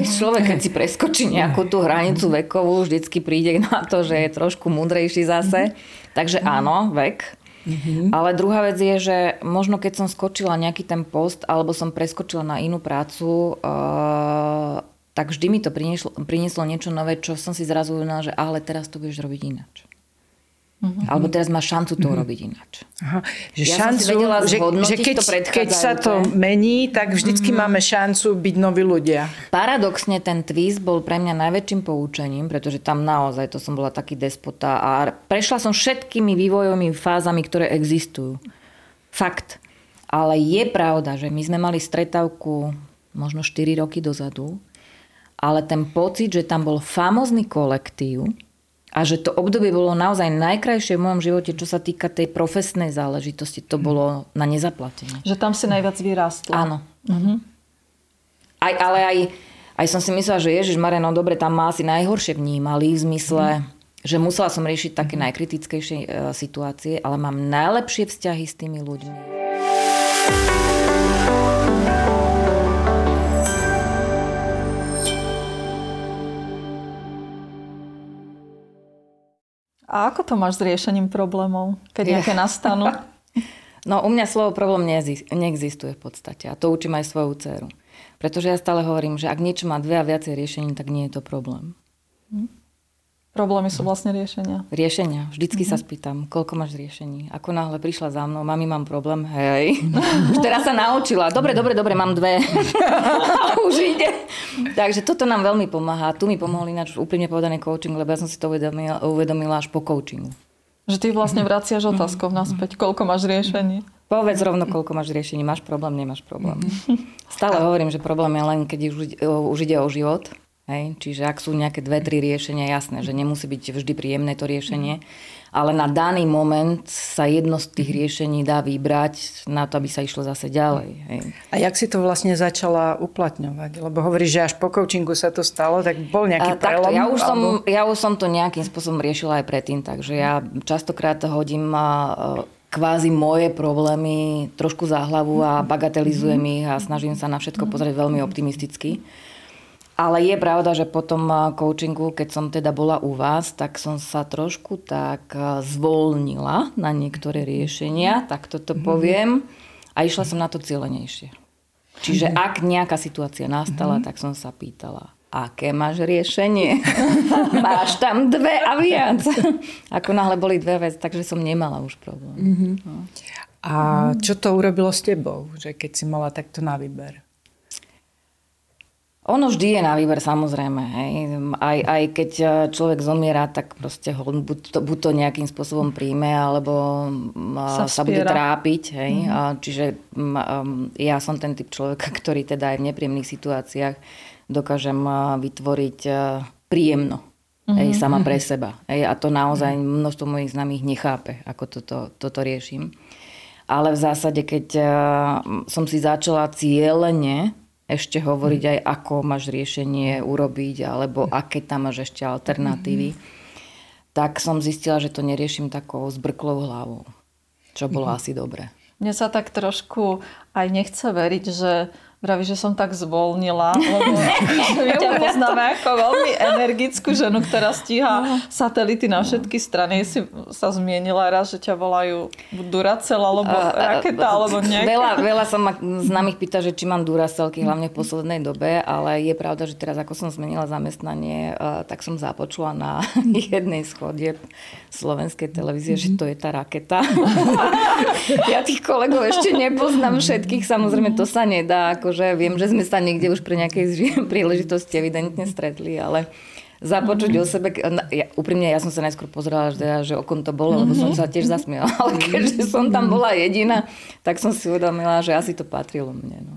Človek, keď si preskočí nejakú tú hranicu vekovú, vždycky príde na to, že je trošku múdrejší zase. Takže áno, vek. Mm-hmm. Ale druhá vec je, že možno keď som skočila nejaký ten post, alebo som preskočila na inú prácu, uh, tak vždy mi to prinieslo, prinieslo niečo nové, čo som si zrazu uvedomila, že ale teraz to budeš robiť ináč. Mm-hmm. Alebo teraz máš šancu to mm-hmm. urobiť ináč. Aha, že ja šancu, že, že keď, to keď sa to mení, tak vždycky mm-hmm. máme šancu byť noví ľudia. Paradoxne ten twist bol pre mňa najväčším poučením, pretože tam naozaj to som bola taký despota a prešla som všetkými vývojovými fázami, ktoré existujú. Fakt. Ale je pravda, že my sme mali stretavku možno 4 roky dozadu, ale ten pocit, že tam bol famozný kolektív, a že to obdobie bolo naozaj najkrajšie v mojom živote, čo sa týka tej profesnej záležitosti. To bolo na nezaplatenie. Že tam si najviac vyrástla. Áno. Uh-huh. Aj, ale aj, aj som si myslela, že Ježiš Mareno, dobre, tam ma asi najhoršie vnímali v zmysle, uh-huh. že musela som riešiť také uh-huh. najkritickejšie uh, situácie, ale mám najlepšie vzťahy s tými ľuďmi. A ako to máš s riešením problémov, keď nejaké nastanú? No u mňa slovo problém neexistuje v podstate a to učím aj svoju dceru. Pretože ja stále hovorím, že ak niečo má dve a viacej riešení, tak nie je to problém. Hm? Problémy sú vlastne riešenia. Riešenia. Vždycky mm-hmm. sa spýtam, koľko máš riešení. Ako náhle prišla za mnou, mami, mám problém, hej. Už teraz sa naučila. Dobre, dobre, dobre, mám dve. už ide. Takže toto nám veľmi pomáha. Tu mi pomohol ináč úplne povedaný coaching, lebo ja som si to uvedomila, uvedomila až po coachingu. Že ty vlastne vraciaš otázkou naspäť, koľko máš riešení. Povedz rovno, koľko máš riešení. Máš problém, nemáš problém. Stále hovorím, že problém je len, keď už, už ide o život Hej? Čiže ak sú nejaké dve, tri riešenia, jasné, že nemusí byť vždy príjemné to riešenie, ale na daný moment sa jedno z tých riešení dá vybrať na to, aby sa išlo zase ďalej. Hej. A jak si to vlastne začala uplatňovať? Lebo hovoríš, že až po coachingu sa to stalo, tak bol nejaký A, prelom? Takto, ja, už alebo... som, ja už som to nejakým spôsobom riešila aj predtým, takže ja častokrát hodím kvázi moje problémy trošku za hlavu a bagatelizujem ich a snažím sa na všetko pozrieť veľmi optimisticky. Ale je pravda, že po tom eh, coachingu, keď som teda bola u vás, tak som sa trošku tak eh, zvolnila na niektoré riešenia, tak toto mm-hmm. poviem, a išla som na to cieľenejšie. Čiže mm-hmm. ak nejaká situácia nastala, mm-hmm. tak som sa pýtala, aké máš riešenie? máš tam dve a viac. Ako náhle boli dve veci, takže som nemala už problém. No. A čo to urobilo s tebou, že keď si mala takto na výber? Ono vždy je na výber samozrejme. Hej. Aj, aj keď e, človek zomiera, tak proste ho buď to, buď to nejakým spôsobom príjme, alebo sa, sa bude trápiť. Hej. Mm-hmm. Čiže ja som ten typ človeka, ktorý teda aj v nepríjemných situáciách dokážem vytvoriť e, príjemno. Mm-hmm. Hej, sama pre seba. Hej, a to naozaj množstvo mojich známych nechápe, ako toto, toto riešim. Ale v zásade, keď e, som si začala cieľene ešte hovoriť aj, ako máš riešenie urobiť, alebo aké tam máš ešte alternatívy, mm-hmm. tak som zistila, že to neriešim takou zbrklou hlavou, čo bolo mm-hmm. asi dobré. Mne sa tak trošku aj nechce veriť, že Vraví, že som tak zvolnila, lebo ťa poznáme ako veľmi energickú ženu, ktorá stíha satelity na všetky strany. Si sa zmienila raz, že ťa volajú Duracel alebo raketa, alebo nejaké. Veľa, veľa sa ma známych pýta, že či mám Duracelky, hlavne v poslednej dobe, ale je pravda, že teraz ako som zmenila zamestnanie, tak som započula na jednej schode slovenskej televízie, že to je tá raketa. ja tých kolegov ešte nepoznám všetkých, samozrejme to sa nedá ako akože viem, že sme sa niekde už pri nejakej príležitosti evidentne stretli, ale započuť mm-hmm. o sebe. Ja, úprimne, ja som sa najskôr pozerala, že, že o kom to bolo, lebo som sa tiež zasmiala. Ale keďže som tam bola jediná, tak som si uvedomila, že asi to patrilo mne. No.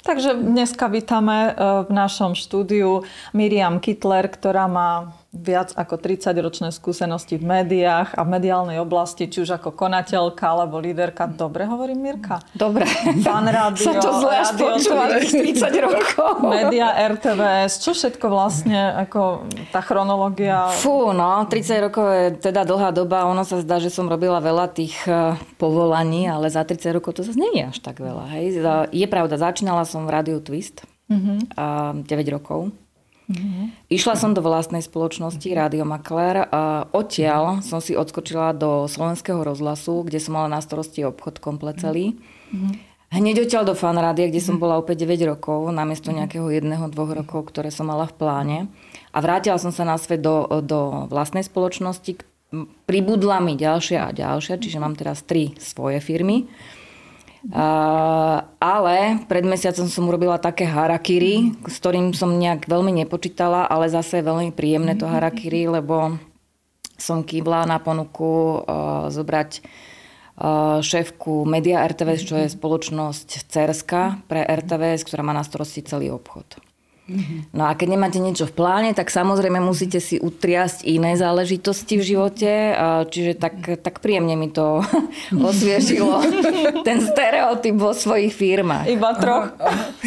Takže dneska vítame e, v našom štúdiu Miriam Kittler, ktorá má viac ako 30-ročné skúsenosti v médiách a v mediálnej oblasti, či už ako konateľka alebo líderka. Dobre hovorím, Mirka? Dobre. Fan rádio, Sa to zle až 30 rokov. Média, RTVS, čo všetko vlastne, ako tá chronológia? Fú, no, 30 rokov je teda dlhá doba. Ono sa zdá, že som robila veľa tých e, povolaní, ale za 30 rokov to zase nie je až tak veľa. Hej. Je pravda, začínala som v Radio Twist mm-hmm. a 9 rokov. Mm-hmm. Išla som do vlastnej spoločnosti Rádio Makler a odtiaľ som si odskočila do slovenského rozhlasu, kde som mala na starosti obchod komplet celý. Mm-hmm. Hneď odtiaľ do fanrádia, kde som bola opäť 9 rokov, namiesto nejakého jedného, dvoch rokov, ktoré som mala v pláne. A vrátila som sa na svet do, do vlastnej spoločnosti. Pribudla mi ďalšia a ďalšia, čiže mám teraz tri svoje firmy. Ale pred mesiacom som urobila také harakiri, s ktorým som nejak veľmi nepočítala, ale zase veľmi príjemné to harakiri, lebo som kývla na ponuku uh, zobrať uh, šéfku Media RTVS, čo je spoločnosť CERSKA pre RTVS, ktorá má na starosti celý obchod. No a keď nemáte niečo v pláne, tak samozrejme musíte si utriasť iné záležitosti v živote, čiže tak, tak príjemne mi to osviežilo ten stereotyp vo svojich firmách. Iba troch.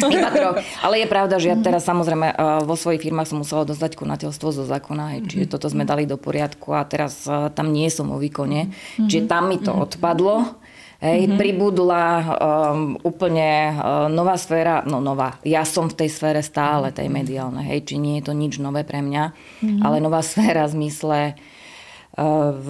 Iba troch. Ale je pravda, že ja teraz samozrejme vo svojich firmách som musela dostať konateľstvo zo zákona, čiže toto sme dali do poriadku a teraz tam nie som o výkone, čiže tam mi to odpadlo. Hej, mm-hmm. pribudla um, úplne uh, nová sféra, no nová, ja som v tej sfére stále, tej mediálnej, hej, či nie je to nič nové pre mňa, mm-hmm. ale nová sféra v zmysle uh, v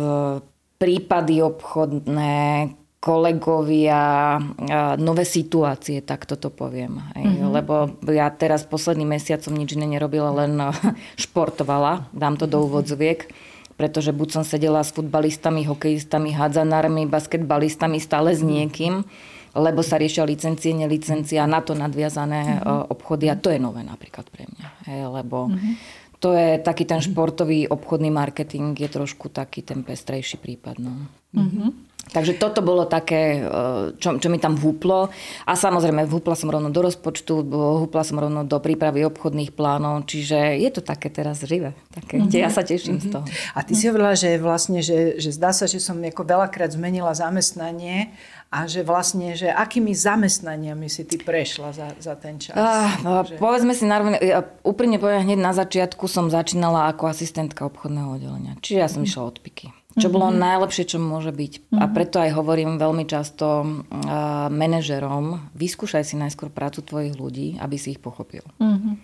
prípady obchodné, kolegovia, uh, nové situácie, tak toto poviem. Mm-hmm. Lebo ja teraz posledný mesiac som nič iné nerobila, len uh, športovala, dám to do úvodzoviek pretože buď som sedela s futbalistami, hokejistami, hádzanármi, basketbalistami, stále s niekým, lebo sa riešia licencie, nelicencia, na to nadviazané mm-hmm. obchody a to je nové napríklad pre mňa. Hej, lebo mm-hmm. to je taký ten športový obchodný marketing, je trošku taký ten pestrejší prípad. No. Mm-hmm. Takže toto bolo také, e, čo, čo mi tam vúplo. A samozrejme, vúpla som rovno do rozpočtu, vúpla som rovno do prípravy obchodných plánov, čiže je to také teraz živé. Také, mm-hmm. Ja sa teším mm-hmm. z toho. A ty si hovorila, že vlastne, že, že zdá sa, že som ako veľakrát zmenila zamestnanie a že vlastne, že akými zamestnaniami si ty prešla za, za ten čas? Ah, že... Povedzme si, narovne, ja úprimne poviem, hneď na začiatku som začínala ako asistentka obchodného oddelenia. Čiže ja som mm. išla od piky. Čo bolo mm-hmm. najlepšie, čo môže byť. Mm-hmm. A preto aj hovorím veľmi často uh, manažerom, vyskúšaj si najskôr prácu tvojich ľudí, aby si ich pochopil. Mm-hmm.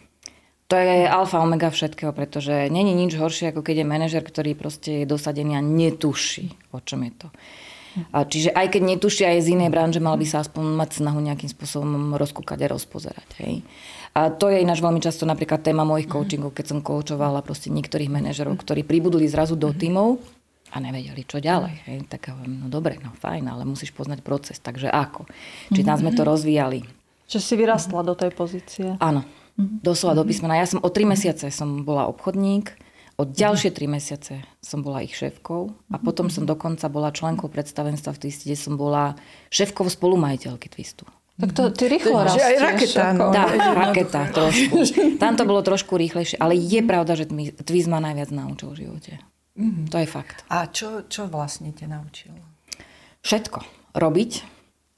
To je alfa omega všetkého, pretože není nič horšie, ako keď je manažer, ktorý proste je dosadený a netuší, o čom je to. A čiže aj keď netuší aj z inej branže, mal by sa aspoň mať snahu nejakým spôsobom rozkúkať a rozpozerať. Hej. A to je ináč veľmi často napríklad téma mojich coachingov, keď som coachovala proste niektorých manažerov, ktorí pribudli zrazu do tímov a nevedeli, čo ďalej. Hej. Tak hovorím, no dobre, no fajn, ale musíš poznať proces, takže ako? Čiže tam sme to mhm. rozvíjali. Čiže si vyrastla do tej pozície. Áno, mhm. doslova do písmena. Ja som o tri mesiace som bola obchodník, od ďalšie tri mesiace som bola ich šéfkou a mhm. potom som dokonca bola členkou predstavenstva v Twiste, kde som bola šéfkou spolumajiteľky Twistu. Tak to ty rýchlo rastieš. Aj raketa. No. Tá, raketa trošku. Tam to bolo trošku rýchlejšie, ale je pravda, že Twist ma najviac naučil v živote. Mm-hmm. To je fakt. A čo, čo vlastne te naučil? Všetko. Robiť.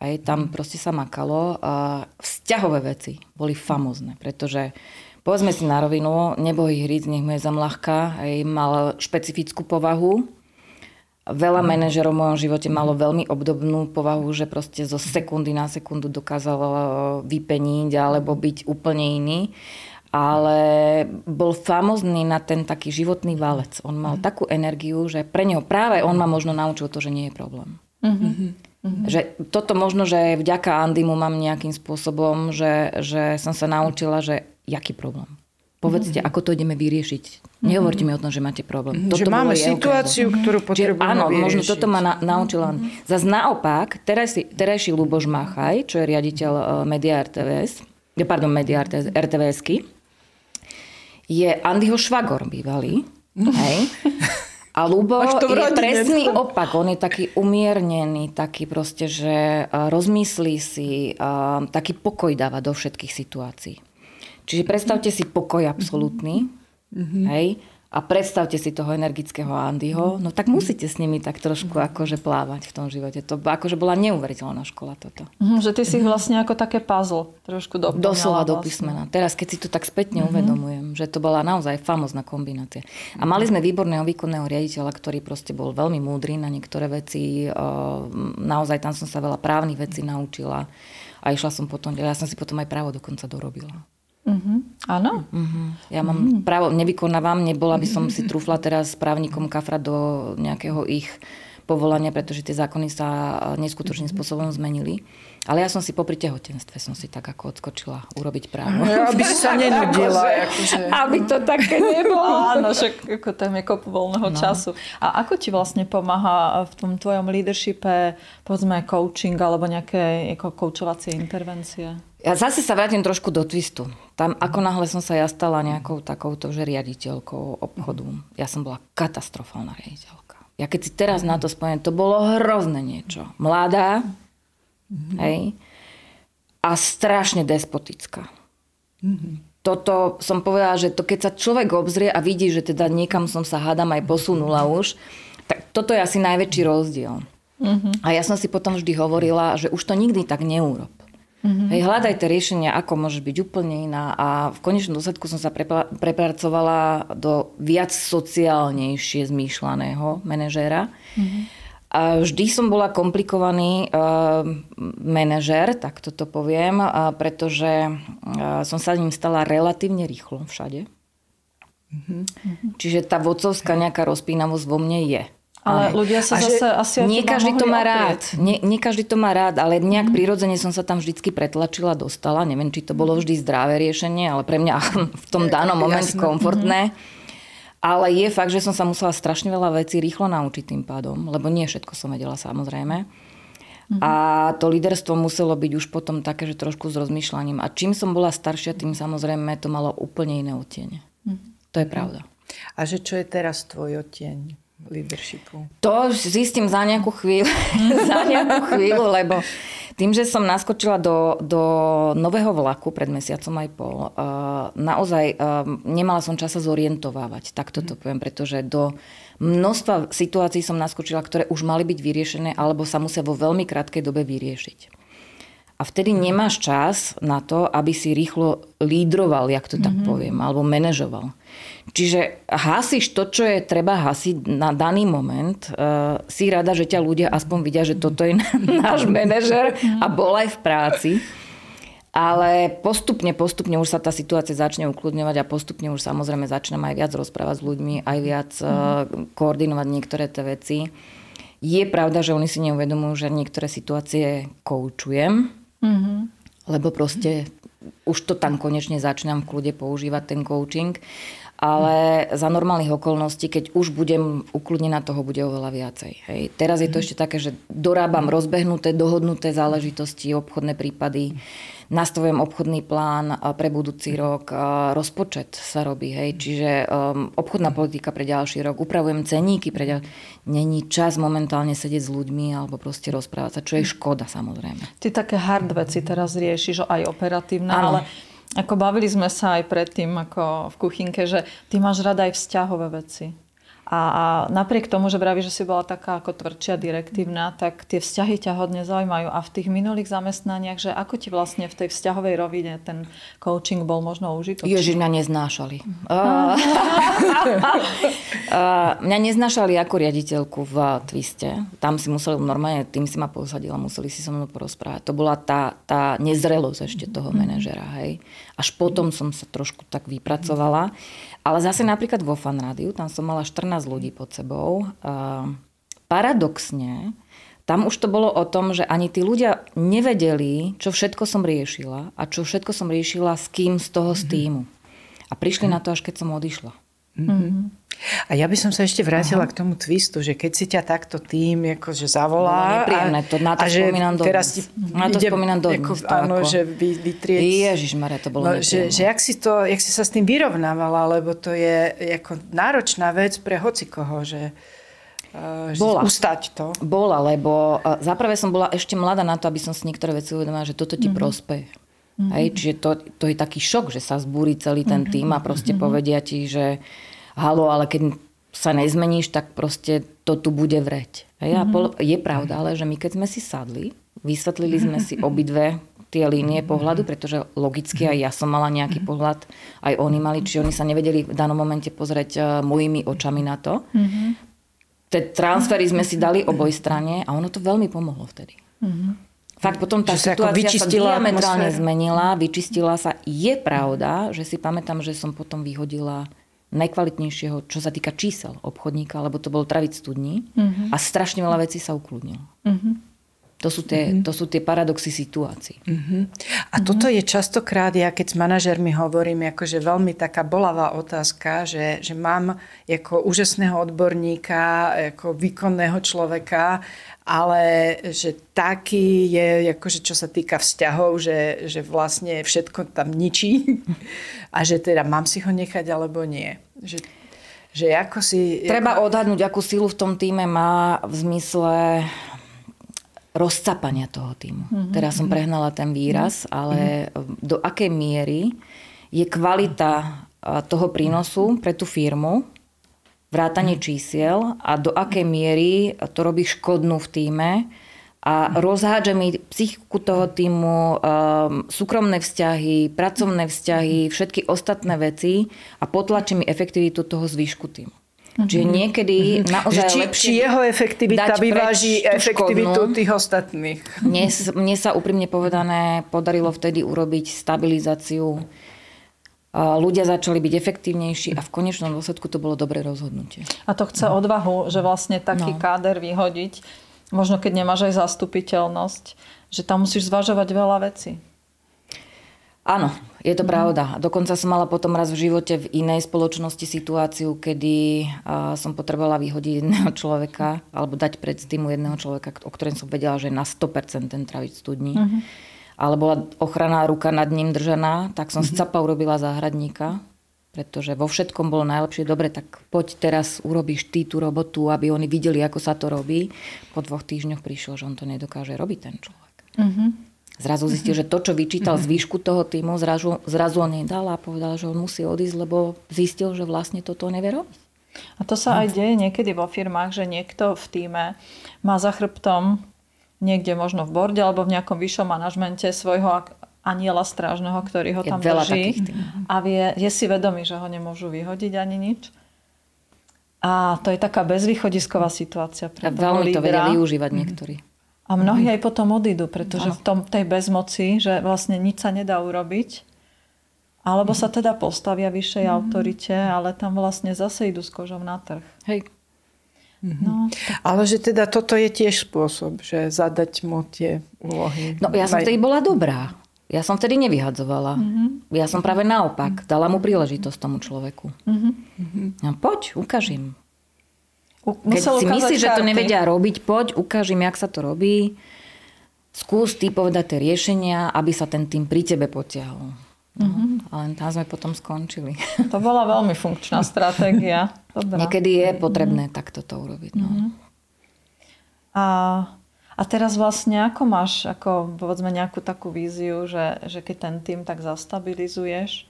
Aj tam proste sa makalo. A vzťahové veci boli famozne, pretože povedzme si na rovinu, nebohý hríc, nech mu je zamlahka, aj mal špecifickú povahu. Veľa mm. manažerov v mojom živote malo veľmi obdobnú povahu, že proste zo sekundy na sekundu dokázalo vypeniť alebo byť úplne iný ale bol famozný na ten taký životný valec. On mal mm. takú energiu, že pre neho práve on ma možno naučil to, že nie je problém. Mm-hmm. Mm-hmm. Že toto možno, že vďaka Andymu mám nejakým spôsobom, že, že som sa naučila, že jaký problém. Povedzte, mm-hmm. ako to ideme vyriešiť. Nehovorte mm-hmm. mi o tom, že máte problém. Toto že máme situáciu, problém. ktorú potrebujeme že, Áno, vyriešiť. možno toto ma na, naučila. Mm-hmm. Zas naopak, terajší, terajší Luboš Machaj, čo je riaditeľ uh, Media RTVS, pardon, Media RTVSky, je Andyho švagor bývalý. Hej. A Lubo je presný opak. On je taký umiernený, taký proste, že rozmyslí si, taký pokoj dáva do všetkých situácií. Čiže predstavte si pokoj absolútny. Mm-hmm. Hej a predstavte si toho energického Andyho, no tak musíte s nimi tak trošku akože plávať v tom živote. To akože bola neuveriteľná škola toto. Mm, že ty si ich vlastne ako také puzzle trošku doplňala. Doslova do vlastne. písmena. Teraz keď si to tak spätne mm-hmm. uvedomujem, že to bola naozaj famozná kombinácia. A mali sme výborného výkonného riaditeľa, ktorý proste bol veľmi múdry na niektoré veci. Naozaj tam som sa veľa právnych vecí naučila a išla som potom, ja som si potom aj právo dokonca dorobila. Uh-huh. Áno. Uh-huh. Ja mám uh-huh. právo, nevykonávam, nebola by som si trúfla teraz právnikom kafra do nejakého ich povolania, pretože tie zákony sa neskutočným spôsobom zmenili. Ale ja som si popri tehotenstve som si tak ako odskočila urobiť právo. Ja, aby si sa nenudila. akože... Aby to také nebolo. Áno, však ako tam je kopu voľného no. času. A ako ti vlastne pomáha v tom tvojom leadershipe, povedzme coaching alebo nejaké ako koučovacie intervencie? Ja zase sa vrátim trošku do twistu. Tam, ako náhle som sa ja stala nejakou takouto, že riaditeľkou obchodu, ja som bola katastrofálna riaditeľka. Ja keď si teraz na to spomínam, to bolo hrozné niečo. Mladá, mm-hmm. hej, a strašne despotická. Mm-hmm. Toto som povedala, že to keď sa človek obzrie a vidí, že teda niekam som sa hádam aj posunula už, tak toto je asi najväčší rozdiel. Mm-hmm. A ja som si potom vždy hovorila, že už to nikdy tak neurob. Mm-hmm. Hej, hľadaj tie riešenia, ako môže byť úplne iná. A v konečnom dôsledku som sa prepla- prepracovala do viac sociálnejšie zmýšľaného manažéra. Mm-hmm. A vždy som bola komplikovaný uh, manažér, tak toto poviem, uh, pretože uh, som sa ním stala relatívne rýchlo všade. Mm-hmm. Čiže tá vodcovská nejaká rozpínavosť vo mne je. Ale ľudia sa a zase asi nie každý to má rád. Nie, nie každý to má rád, ale nejak mm. prirodzene som sa tam vždycky pretlačila, dostala. Neviem, či to bolo vždy zdravé riešenie, ale pre mňa v tom danom momente komfortné. Mm. Ale je fakt, že som sa musela strašne veľa vecí rýchlo naučiť tým pádom, lebo nie všetko som vedela samozrejme. Mm-hmm. A to líderstvo muselo byť už potom také, že trošku s rozmýšľaním. A čím som bola staršia, tým samozrejme to malo úplne iné odtiene. Mm-hmm. To je pravda. A že čo je teraz tvoj odtieň? Leadershipu? To zistím za nejakú chvíľu, za nejakú chvíľu, lebo tým, že som naskočila do, do nového vlaku pred mesiacom aj pol, uh, naozaj uh, nemala som časa zorientovávať, tak toto poviem, pretože do množstva situácií som naskočila, ktoré už mali byť vyriešené alebo sa musia vo veľmi krátkej dobe vyriešiť. A vtedy nemáš čas na to, aby si rýchlo lídroval, jak to tak mm-hmm. poviem, alebo manažoval. Čiže hasíš to, čo je treba hasiť na daný moment. Uh, si rada, že ťa ľudia aspoň vidia, že toto je náš manažer a bol aj v práci. Ale postupne, postupne už sa tá situácia začne ukludňovať a postupne už samozrejme začnem aj viac rozprávať s ľuďmi, aj viac uh, koordinovať niektoré tie veci. Je pravda, že oni si neuvedomujú, že niektoré situácie koučujem, mm-hmm. lebo proste už to tam konečne začínam v kľude používať ten coaching ale za normálnych okolností, keď už budem ukludnená, toho bude oveľa viacej. Hej. Teraz je to mhm. ešte také, že dorábam rozbehnuté, dohodnuté záležitosti, obchodné prípady, nastavujem obchodný plán pre budúci rok, rozpočet sa robí, hej. čiže um, obchodná politika pre ďalší rok, upravujem ceníky pre ďalší Není čas momentálne sedieť s ľuďmi alebo proste rozprávať sa, čo je škoda samozrejme. Ty také hard veci teraz riešiš, aj operatívne, ale ako bavili sme sa aj predtým ako v kuchynke, že ty máš rada aj vzťahové veci. A, a napriek tomu, že vraví, že si bola taká ako tvrdšia, direktívna, tak tie vzťahy ťa hodne zaujímajú. A v tých minulých zamestnaniach, že ako ti vlastne v tej vzťahovej rovine ten coaching bol možno užitočný? Ježiš, mňa neznášali. Uh, mňa neznášali ako riaditeľku v Twiste. Tam si museli, normálne tým si ma posadila, museli si so mnou porozprávať. To bola tá, tá nezrelosť ešte toho mhm. manažera. Hej. Až potom som sa trošku tak vypracovala. Ale zase napríklad vo Fan Rádiu, tam som mala 14 ľudí pod sebou. Paradoxne, tam už to bolo o tom, že ani tí ľudia nevedeli, čo všetko som riešila a čo všetko som riešila s kým z toho z týmu. A prišli na to, až keď som odišla. Mm-hmm. A ja by som sa ešte vrátila Aha. k tomu twistu, že keď si ťa takto tým akože zavolá... No, to, na to a dodnes. Teraz ti na to ide, spomínam dodnes. Ako, áno, ako... že vy, vytrieť... Ježišmarja, to bolo no, že, že jak, si to, jak si sa s tým vyrovnávala, lebo to je ako náročná vec pre hocikoho, že... Uh, bola. Ustať to. Bola, lebo uh, zaprvé som bola ešte mladá na to, aby som si niektoré veci uvedomila, že toto ti mm-hmm. prospeje. Mm-hmm. Hej, čiže to, to je taký šok, že sa zbúri celý ten mm-hmm. tým a proste mm-hmm. povedia ti, že halo, ale keď sa nezmeníš, tak proste to tu bude vreť. Hej? Mm-hmm. je pravda, ale že my keď sme si sadli, vysvetlili sme si obidve tie línie pohľadu, pretože logicky aj ja som mala nejaký pohľad, aj oni mali, čiže oni sa nevedeli v danom momente pozrieť uh, mojimi očami na to. Mm-hmm. Tie transfery sme si dali oboj strane a ono to veľmi pomohlo vtedy. Mm-hmm. Fakt potom tá Že situácia sa diametrálne zmenila, vyčistila sa. Je pravda, že si pamätám, že som potom vyhodila najkvalitnejšieho, čo sa týka čísel obchodníka, lebo to bol traviť studní uh-huh. a strašne veľa vecí sa ukludnilo. Uh-huh. To sú tie, uh-huh. to sú tie paradoxy situácií. Uh-huh. A uh-huh. toto je častokrát, ja keď s manažermi hovorím, akože veľmi taká bolavá otázka, že, že mám ako úžasného odborníka, ako výkonného človeka, ale že taký je, akože čo sa týka vzťahov, že, že vlastne všetko tam ničí a že teda mám si ho nechať alebo nie. Že, že ako si... Treba ako... odhadnúť, akú silu v tom týme má v zmysle rozcapania toho týmu. Mm-hmm. Teraz som prehnala ten výraz, mm-hmm. ale do akej miery je kvalita toho prínosu pre tú firmu vrátanie čísiel a do akej miery to robí škodnú v týme a rozhádže mi psychiku toho týmu, um, súkromné vzťahy, pracovné vzťahy, všetky ostatné veci a potlačí mi efektivitu toho zvýšku týmu. Mm-hmm. Čiže niekedy mm-hmm. naozaj či, lepšie... Či jeho efektivita vyváži efektivitu tých ostatných. Mne, mne sa úprimne povedané podarilo vtedy urobiť stabilizáciu ľudia začali byť efektívnejší a v konečnom dôsledku to bolo dobré rozhodnutie. A to chce odvahu, že vlastne taký no. káder vyhodiť, možno keď nemáš aj zastupiteľnosť, že tam musíš zvažovať veľa vecí. Áno, je to mm. pravda. Dokonca som mala potom raz v živote v inej spoločnosti situáciu, kedy som potrebovala vyhodiť jedného človeka alebo dať pred týmu jedného človeka, o ktorom som vedela, že je na 100% ten traviť studní. Mm-hmm ale bola ochranná ruka nad ním držaná, tak som mm-hmm. z capa urobila záhradníka, pretože vo všetkom bolo najlepšie. Dobre, tak poď teraz urobíš ty tú robotu, aby oni videli, ako sa to robí. Po dvoch týždňoch prišiel, že on to nedokáže robiť ten človek. Mm-hmm. Zrazu zistil, že to, čo vyčítal z výšku toho týmu, zrazu, zrazu on nedal a povedal, že on musí odísť, lebo zistil, že vlastne toto nevie robiť. A to sa aj deje niekedy vo firmách, že niekto v týme má za chrbtom niekde možno v borde alebo v nejakom vyššom manažmente svojho aniela strážneho, ktorý ho je tam drží a vie, je si vedomý, že ho nemôžu vyhodiť ani nič. A to je taká bezvýchodisková situácia pre a veľmi lídra. to vedia využívať niektorí. A mnohí aj potom odídu, pretože v tom, tej bezmoci, že vlastne nič sa nedá urobiť, alebo sa teda postavia vyššej autorite, ale tam vlastne zase idú s kožou na trh. Hej. Mm-hmm. No, tak... Ale že teda toto je tiež spôsob, že zadať mu tie úlohy. No ja som vtedy bola dobrá. Ja som vtedy nevyhadzovala. Mm-hmm. Ja som práve naopak. Dala mu príležitosť tomu človeku. Mm-hmm. No poď, ukáž im. Keď si myslíš, že to nevedia robiť, poď, ukáž im, jak sa to robí. Skús ty povedať tie riešenia, aby sa ten tým pri tebe potiahol. No, mm-hmm. Ale tam sme potom skončili. To bola veľmi funkčná stratégia. Dobrá. Niekedy je potrebné mm-hmm. takto to urobiť. No. Mm-hmm. A, a teraz vlastne ako máš, ako povedzme nejakú takú víziu, že, že keď ten tým tak zastabilizuješ,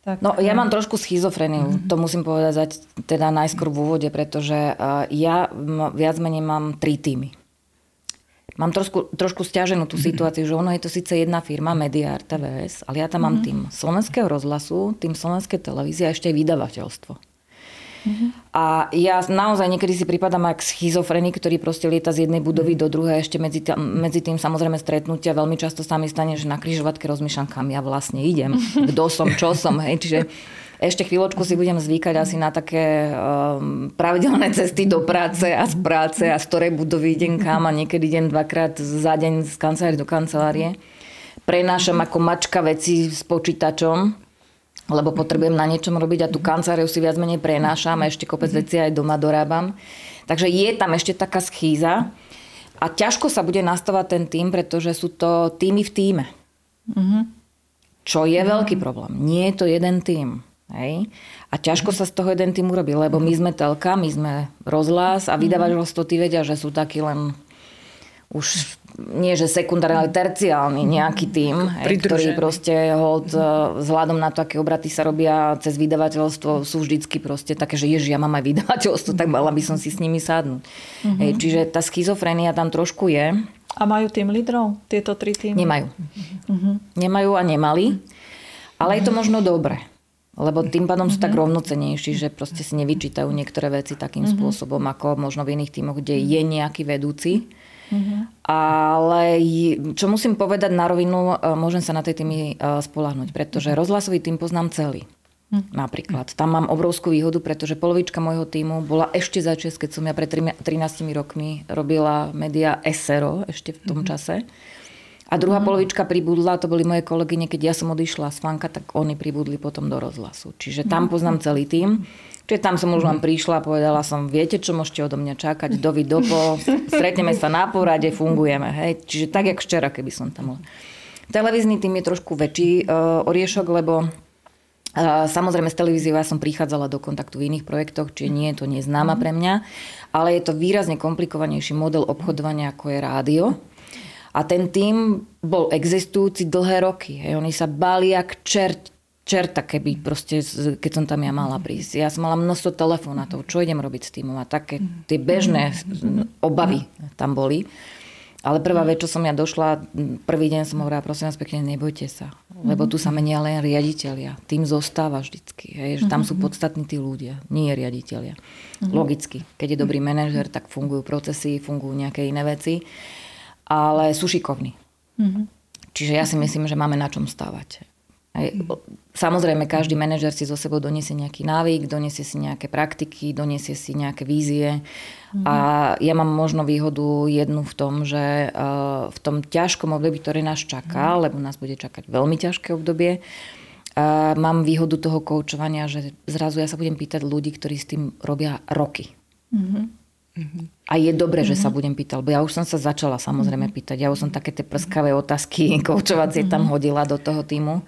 tak... No ja mám trošku schizofreniu, mm-hmm. to musím povedať teda najskôr v úvode, pretože ja viac menej mám tri týmy mám trošku, trošku stiaženú tú situáciu, že ono je to síce jedna firma, Media RTVS, ale ja tam mám mhm. tým slovenského rozhlasu, tým slovenskej televízie a ešte aj vydavateľstvo. Uh-huh. A ja naozaj niekedy si pripadám ako schizofrenik, ktorý proste lieta z jednej budovy uh-huh. do druhej, ešte medzi, tým, medzi tým samozrejme stretnutia. Veľmi často sa mi stane, že na križovatke rozmýšľam, kam ja vlastne idem, kto som, čo som. Hej. Čiže ešte chvíľočku si budem zvykať asi na také um, pravidelné cesty do práce a z práce a z ktorej budovy idem kam a niekedy idem dvakrát za deň z kancelárie do kancelárie. Prenášam ako mačka veci s počítačom, lebo potrebujem na niečom robiť a tú kanceláriu si viac menej prenášam a ešte kopec veci aj doma dorábam. Takže je tam ešte taká schýza a ťažko sa bude nastavať ten tým, pretože sú to týmy v týme. Mm-hmm. Čo je veľký problém. Nie je to jeden tým. Hej? A ťažko sa z toho jeden tým urobí, lebo my sme telka, my sme rozhlas a vydavateľstvo tí vedia, že sú takí len už nie že sekundárny, ale terciálny nejaký tým, hej, ktorý proste hold, e, vzhľadom na to, aké obraty sa robia cez vydavateľstvo, sú vždycky proste také, že ježi, ja mám aj vydavateľstvo, tak mala by som si s nimi sadnúť. Mm-hmm. Hej, čiže tá schizofrenia tam trošku je. A majú tým lídrov, tieto tri týmy? Nemajú. Mm-hmm. Nemajú a nemali. Ale je to možno dobre. Lebo tým pádom sú tak mhm. rovnocenejší, že proste si nevyčítajú niektoré veci takým mm-hmm. spôsobom, ako možno v iných tímoch, kde je nejaký vedúci. Mm-hmm. Ale čo musím povedať na rovinu, e, môžem sa na tej týmy e, spolahnuť, pretože rozhlasový tým poznám celý. Hm. Napríklad. Tam mám obrovskú výhodu, pretože polovička môjho týmu bola ešte za čas, keď som ja pred 13 rokmi robila média SRO ešte v tom mm-hmm. čase. A druhá mm-hmm. polovička pribudla, to boli moje kolegyne, keď ja som odišla z Fanka, tak oni pribudli potom do rozhlasu. Čiže tam poznám celý tým. Čiže tam som už len prišla a povedala som, viete, čo môžete odo mňa čakať, dovi dopo, stretneme sa na porade, fungujeme. Hej? Čiže tak, jak včera, keby som tam bola. Televízny tým je trošku väčší uh, oriešok, lebo Samozrejme z televízie ja som prichádzala do kontaktu v iných projektoch, čiže nie je to neznáma pre mňa, ale je to výrazne komplikovanejší model obchodovania ako je rádio. A ten tým bol existujúci dlhé roky. Hej. Oni sa bali jak čert, čerta, keby proste, keď som tam ja mala prísť. Ja som mala množstvo telefonátov, čo idem robiť s týmom a také tie bežné obavy tam boli. Ale prvá vec, čo som ja došla, prvý deň som hovorila, prosím vás pekne, nebojte sa. Lebo tu sa menia len riaditeľia. Tým zostáva vždycky. Hej, že tam sú podstatní tí ľudia, nie riaditeľia. Logicky. Keď je dobrý manažer, tak fungujú procesy, fungujú nejaké iné veci. Ale sú šikovní. Čiže ja si myslím, že máme na čom stávať. Hej. Samozrejme, každý manažer si zo sebou doniesie nejaký návyk, doniesie si nejaké praktiky, doniesie si nejaké vízie. Mm-hmm. A ja mám možno výhodu jednu v tom, že uh, v tom ťažkom období, ktoré nás čaká, mm-hmm. lebo nás bude čakať veľmi ťažké obdobie, uh, mám výhodu toho koučovania, že zrazu ja sa budem pýtať ľudí, ktorí s tým robia roky. Mm-hmm. A je dobré, že sa mhm. budem pýtať, lebo ja už som sa začala samozrejme mhm. pýtať. Ja už som také tie prskavé otázky koučovacie tam hodila do toho týmu.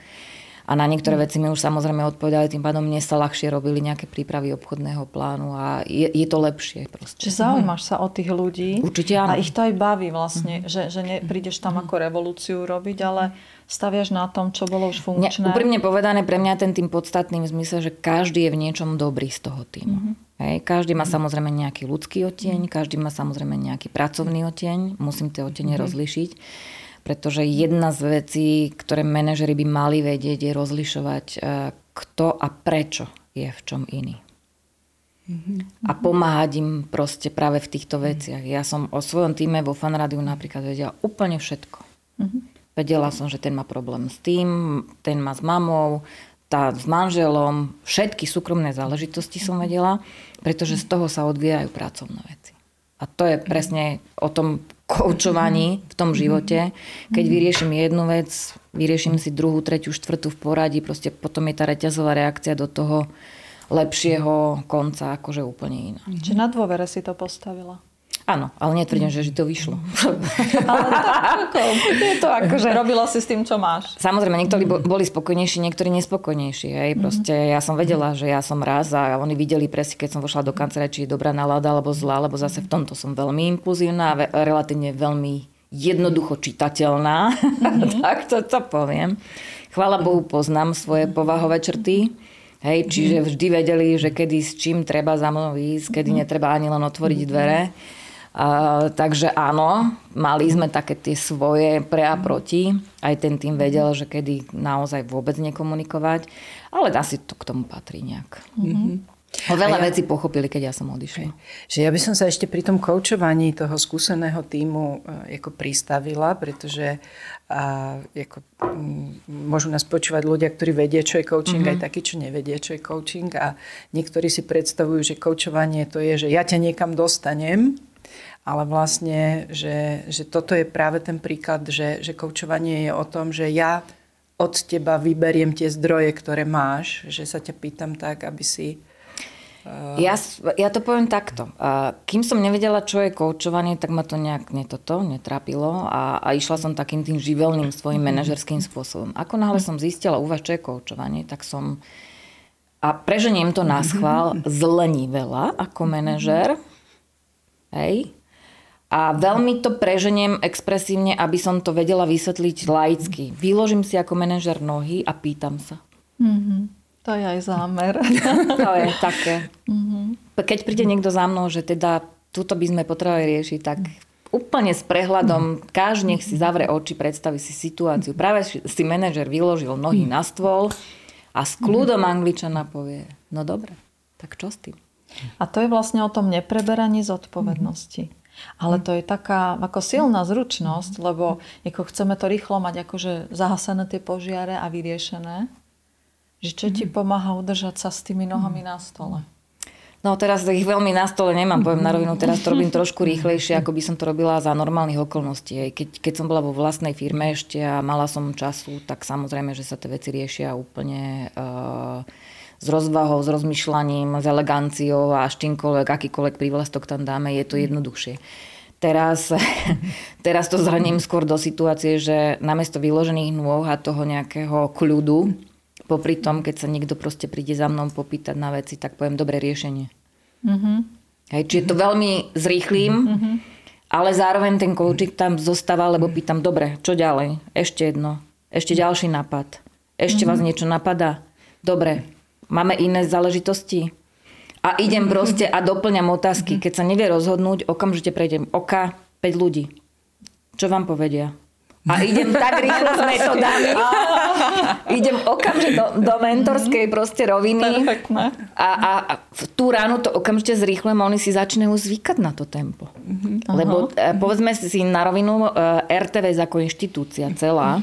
A na niektoré veci mi už samozrejme odpovedali, tým pádom mne sa ľahšie robili nejaké prípravy obchodného plánu a je, je to lepšie. Proste. Čiže zaujímaš sa o tých ľudí. Určite áno. A ich to aj baví vlastne, mm. že, že neprídeš tam mm. ako revolúciu robiť, ale staviaš na tom, čo bolo už funkčné. Ne, úprimne povedané, pre mňa ten tým podstatný v zmysle, že každý je v niečom dobrý z toho týmu. Mm-hmm. Hej, každý má samozrejme nejaký ľudský oteň, každý má samozrejme nejaký pracovný oteň, musím tie otene mm-hmm. rozlišiť. Pretože jedna z vecí, ktoré manažery by mali vedieť, je rozlišovať, e, kto a prečo je v čom iný. Mm-hmm. A pomáhať im proste práve v týchto mhm. veciach. Ja som o svojom týme vo fanrádiu napríklad vedela úplne všetko. Mm-hmm. Vedela som, že ten má problém s tým, ten má s mamou, tá s manželom, všetky súkromné záležitosti som vedela, pretože z toho sa odvíjajú pracovné veci. A to je presne o tom koučovaní v tom živote. Keď vyriešim jednu vec, vyriešim si druhú, tretiu, štvrtú v poradí, proste potom je tá reťazová reakcia do toho lepšieho konca akože úplne iná. Čiže na dôvere si to postavila? Áno, ale netvrdím, že, že to vyšlo. ale to, je to ako, že robila si s tým, čo máš. Samozrejme, niektorí boli spokojnejší, niektorí nespokojnejší. Hej. Mhm. Proste ja som vedela, že ja som raz a oni videli presne, keď som vošla do kancelárie, či je dobrá nálada alebo zlá, lebo zase v tomto som veľmi impulzívna a relatívne veľmi jednoducho čitateľná. Mm-hmm. tak to, to poviem. Chvála Bohu, poznám svoje povahové črty. Hej, čiže mhm. vždy vedeli, že kedy s čím treba za mnou ísť, kedy mhm. netreba ani len otvoriť dvere. Uh, takže áno, mali sme také tie svoje pre a proti. Aj ten tým vedel, že kedy naozaj vôbec nekomunikovať. Ale asi to k tomu patrí nejak. Mm-hmm. O veľa ja, vecí pochopili, keď ja som odišla. Že ja by som sa ešte pri tom koučovaní toho skúseného týmu e, ako pristavila, pretože a, ako, m, môžu nás počúvať ľudia, ktorí vedia, čo je coaching, mm-hmm. aj takí, čo nevedia, čo je coaching. A niektorí si predstavujú, že koučovanie to je, že ja ťa niekam dostanem ale vlastne, že, že toto je práve ten príklad, že, že koučovanie je o tom, že ja od teba vyberiem tie zdroje, ktoré máš, že sa ťa pýtam tak, aby si... Uh... Ja, ja to poviem takto. Kým som nevedela, čo je koučovanie, tak ma to nejak netoto, netrápilo a, a išla som takým tým živelným svojim mm-hmm. manažerským spôsobom. Ako náhle som zistila u vás, čo je koučovanie, tak som a preženiem to na schvál, zlení veľa ako manažer. Hej, a veľmi to preženiem expresívne, aby som to vedela vysvetliť laicky. Vyložím si ako manažer nohy a pýtam sa. Mm-hmm. To je aj zámer. to je také. Mm-hmm. Keď príde niekto za mnou, že teda túto by sme potrebovali riešiť, tak úplne s prehľadom, každý nech si zavre oči, predstaví si situáciu. Práve si manažer vyložil nohy na stôl a s kľudom angličana povie, no dobre, tak čo s tým? A to je vlastne o tom nepreberaní zodpovednosti. Ale to je taká ako silná zručnosť, lebo ako chceme to rýchlo mať akože zahasené tie požiare a vyriešené. Že čo ti pomáha udržať sa s tými nohami na stole? No teraz ich veľmi na stole nemám, poviem na rovinu, teraz to robím trošku rýchlejšie, ako by som to robila za normálnych okolností. Keď, keď som bola vo vlastnej firme ešte a mala som času, tak samozrejme, že sa tie veci riešia úplne uh, s rozvahou, s rozmýšľaním, s eleganciou a čímkoľvek, akýkoľvek prívlastok tam dáme, je to jednoduchšie. Teraz, teraz to zhrním skôr do situácie, že namiesto vyložených nôh a toho nejakého kľudu, popri tom, keď sa niekto proste príde za mnou popýtať na veci, tak poviem dobré riešenie. Mm-hmm. Hej, čiže to veľmi zrýchlím, mm-hmm. ale zároveň ten koučik tam zostáva, lebo pýtam, dobre, čo ďalej? Ešte jedno. Ešte ďalší nápad. Ešte mm-hmm. vás niečo napadá? Dobre, máme iné záležitosti? A idem proste a doplňam otázky. Keď sa nevie rozhodnúť, okamžite prejdem oka 5 ľudí. Čo vám povedia? A idem tak rýchlo s metodami. idem okamžite do, do mentorskej proste roviny. A, a, a v tú ránu to okamžite zrýchlujem a oni si začínajú zvykať na to tempo. Uh-huh. Lebo uh, povedzme si na rovinu, uh, e, RTVS ako inštitúcia celá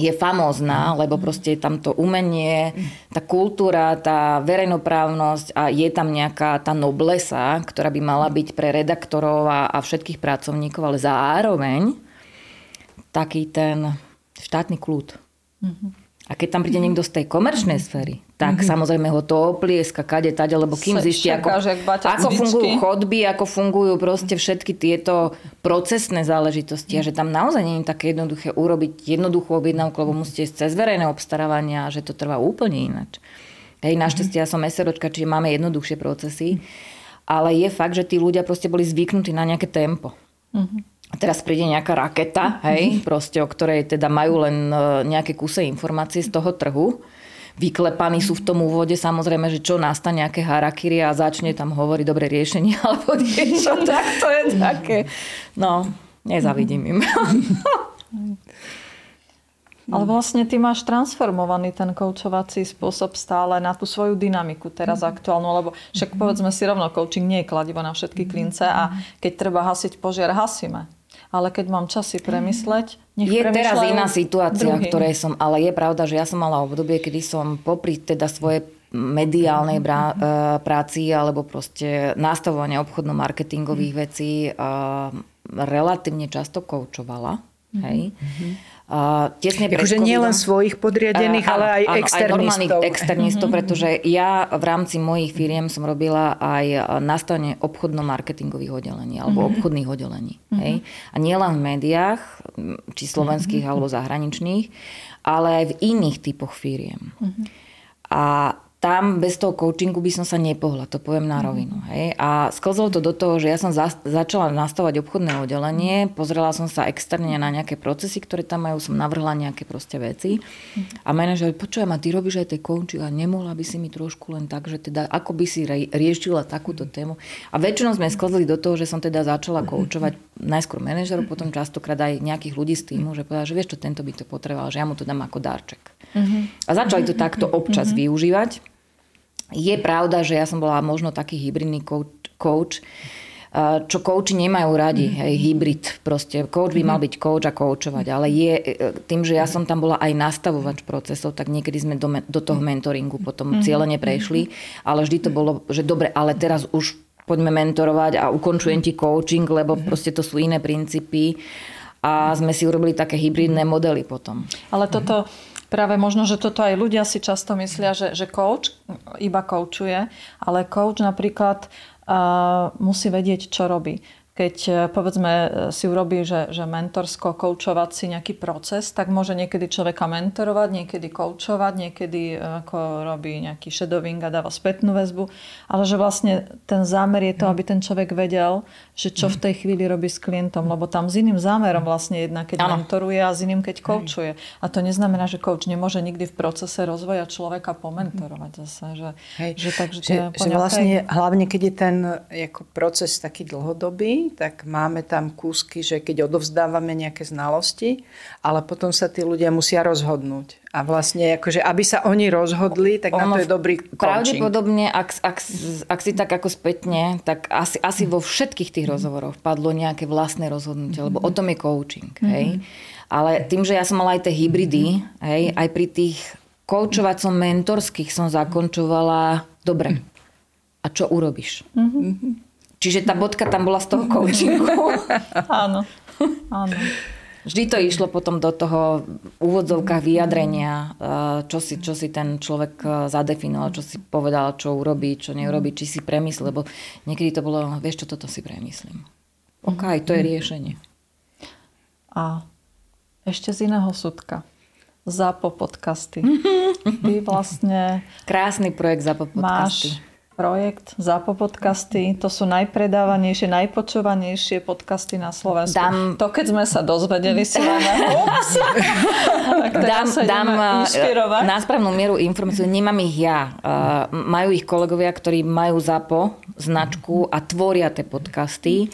je famózna, lebo proste je tam to umenie, tá kultúra, tá verejnoprávnosť a je tam nejaká tá noblesa, ktorá by mala byť pre redaktorov a, a všetkých pracovníkov, ale zároveň taký ten štátny kľud. Mm-hmm. A keď tam príde niekto z tej komerčnej sféry, tak mm-hmm. samozrejme ho to oplieska kade tade, lebo kým zistí, ako, ako fungujú chodby, ako fungujú proste všetky tieto procesné záležitosti a že tam naozaj nie je také jednoduché urobiť jednoduchú objednávku, lebo musíte ísť cez verejné obstarávania a že to trvá úplne ináč. Hej, našťastie ja som SROčka, čiže máme jednoduchšie procesy, ale je fakt, že tí ľudia proste boli zvyknutí na nejaké tempo. Mm-hmm. A teraz príde nejaká raketa, hej, proste, o ktorej teda majú len e, nejaké kuse informácií z toho trhu. Vyklepaní sú v tom úvode samozrejme, že čo nastane nejaké harakiri a začne tam hovoriť dobré riešenie alebo niečo, tak to je také. No, nezavidím im. Ale vlastne ty máš transformovaný ten koučovací spôsob stále na tú svoju dynamiku teraz mm. aktuálnu, lebo však povedzme si rovno, coaching nie je kladivo na všetky klince a keď treba hasiť požiar, hasíme ale keď mám časy premysleť, nech Je teraz iná situácia, v ktorej som, ale je pravda, že ja som mala obdobie, kedy som popri teda svoje mediálnej brá, mm-hmm. práci alebo proste nastavovania obchodno-marketingových mm-hmm. vecí uh, relatívne často koučovala. Hej. Mm-hmm. Uh, tesne akože nie len svojich podriadených, uh, ale aj áno, externistov. Aj normálnych externistov, mm-hmm. pretože ja v rámci mojich firiem som robila aj nastavenie obchodno-marketingových oddelení alebo mm-hmm. obchodných oddelení. Mm-hmm. Hej? A nie len v médiách, či slovenských mm-hmm. alebo zahraničných, ale aj v iných typoch firiem. Mm-hmm. A tam bez toho coachingu by som sa nepohla, to poviem na rovinu. Mhm. Hej. A sklzlo to do toho, že ja som za, začala nastavať obchodné oddelenie, pozrela som sa externe na nejaké procesy, ktoré tam majú, som navrhla nejaké proste veci. Mhm. A manažer, počuj ma, ty robíš aj tej coaching a nemohla by si mi trošku len tak, že teda ako by si riešila takúto tému. A väčšinou sme sklzli do toho, že som teda začala koučovať najskôr manažerov, potom častokrát aj nejakých ľudí z týmu, že povedala, že vieš čo, tento by to potreboval, že ja mu to dám ako darček. Uh-huh. A začali to takto občas uh-huh. využívať. Je pravda, že ja som bola možno taký hybridný coach, coach čo coachi nemajú radi, mm-hmm. hej, hybrid proste. Coach by mal mhm. byť coach a coachovať, ale je, e, tým, že ja som tam bola aj nastavovač procesov, tak niekedy sme do, do toho mentoringu potom mm-hmm. cieľene prešli, ale vždy to bolo, že dobre, ale teraz už poďme mentorovať a ukončujem ti coaching, lebo proste to sú iné princípy a sme si urobili také hybridné modely potom. Ale toto, Práve možno, že toto aj ľudia si často myslia, že, že coach iba coachuje, ale coach napríklad uh, musí vedieť, čo robí keď e, povedzme e, si urobí, že, že mentorsko koučovací nejaký proces, tak môže niekedy človeka mentorovať, niekedy koučovať, niekedy e, ako robí nejaký shadowing a dáva spätnú väzbu, ale že vlastne ten zámer je to, aby ten človek vedel, že čo v tej chvíli robí s klientom, lebo tam s iným zámerom vlastne jedna, keď ano. mentoruje a s iným, keď koučuje. A to neznamená, že coach nemôže nikdy v procese rozvoja človeka pomentorovať zase. Že, Hej. že, takže že, že vlastne hlavne, keď je ten ako proces taký dlhodobý, tak máme tam kúsky, že keď odovzdávame nejaké znalosti, ale potom sa tí ľudia musia rozhodnúť. A vlastne, akože, aby sa oni rozhodli, tak ono, na to je dobrý coaching. Pravdepodobne, ak, ak, ak si tak ako spätne, tak asi, asi vo všetkých tých rozhovoroch padlo nejaké vlastné rozhodnutie, mm-hmm. lebo o tom je coaching. Mm-hmm. Hej? Ale tým, že ja som mala aj tie hybridy, hej, aj pri tých koučovacom mentorských som zakončovala dobre. A čo urobíš? Mm-hmm. Čiže tá bodka tam bola z toho coachingu. Áno. Áno. Vždy to išlo potom do toho úvodzovkách vyjadrenia, eh, čo si, čo si ten človek eh, zadefinoval, čo si povedal, čo urobí, čo neurobí, či si premyslí, lebo niekedy to bolo, vieš čo, toto si premyslím. OK, to je riešenie. A ešte z iného súdka. ZAPO podcasty. Ty vlastne... Krásny projekt ZAPO podcasty. Máš projekt ZAPO podcasty. To sú najpredávanejšie, najpočúvanejšie podcasty na Slovensku. Dám... To keď sme sa dozvedeli si dám, sa dám inšpirovať. na správnu mieru informáciu. Nemám ich ja. Uh, majú ich kolegovia, ktorí majú ZAPO značku a tvoria tie podcasty.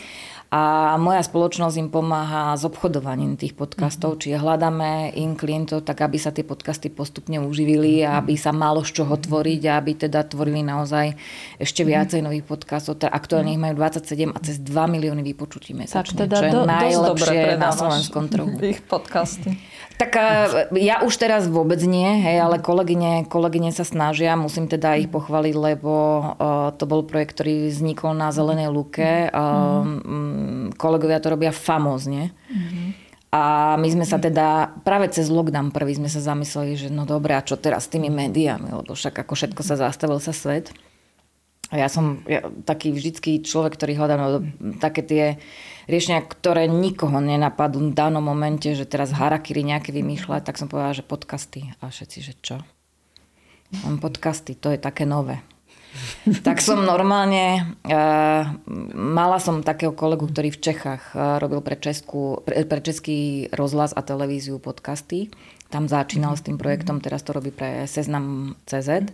A moja spoločnosť im pomáha s obchodovaním tých podcastov, mm-hmm. čiže hľadáme im klientov tak, aby sa tie podcasty postupne uživili a aby sa malo z čoho tvoriť a aby teda tvorili naozaj ešte mhm. viacej nových podcastov. Teda aktuálne ich majú 27 a cez 2 milióny vypočutí mesačne, tak teda čo je do, najlepšie na slovenskom trhu. Ich podcasty. Tak ja už teraz vôbec nie, hej, ale kolegyne, kolegyne sa snažia, musím teda ich pochváliť, lebo uh, to bol projekt, ktorý vznikol na Zelenej luke. Uh, kolegovia to robia famózne. Uh-huh. A my sme sa teda práve cez lockdown prvý sme sa zamysleli, že no dobre, a čo teraz s tými médiami, lebo však ako všetko sa zastavil sa svet. Ja som ja, taký vždycký človek, ktorý hľadá no, také tie riešenia, ktoré nikoho nenapadú v danom momente, že teraz harakiri nejaké vymýšľať, tak som povedala, že podcasty. A všetci, že čo? Mám podcasty, to je také nové. tak som normálne, uh, mala som takého kolegu, ktorý v Čechách uh, robil pre, Česku, pre, pre Český rozhlas a televíziu podcasty. Tam začínal s tým projektom, teraz to robí pre Seznam CZ.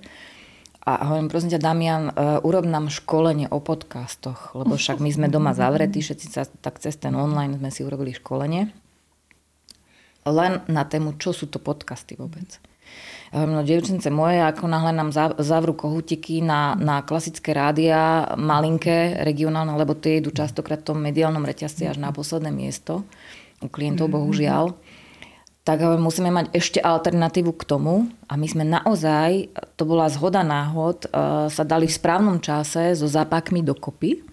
A hovorím, prosím ťa, Damian, uh, urob nám školenie o podcastoch, lebo však my sme doma zavretí, všetci sa tak cez ten online sme si urobili školenie. Len na tému, čo sú to podcasty vôbec. No, dievčence moje, ako náhle nám zavrú kohutiky na, na klasické rádia, malinké, regionálne, lebo tie idú častokrát v tom mediálnom reťazci až na posledné miesto u klientov, bohužiaľ tak musíme mať ešte alternatívu k tomu a my sme naozaj, to bola zhoda náhod, e, sa dali v správnom čase so zápakmi dokopy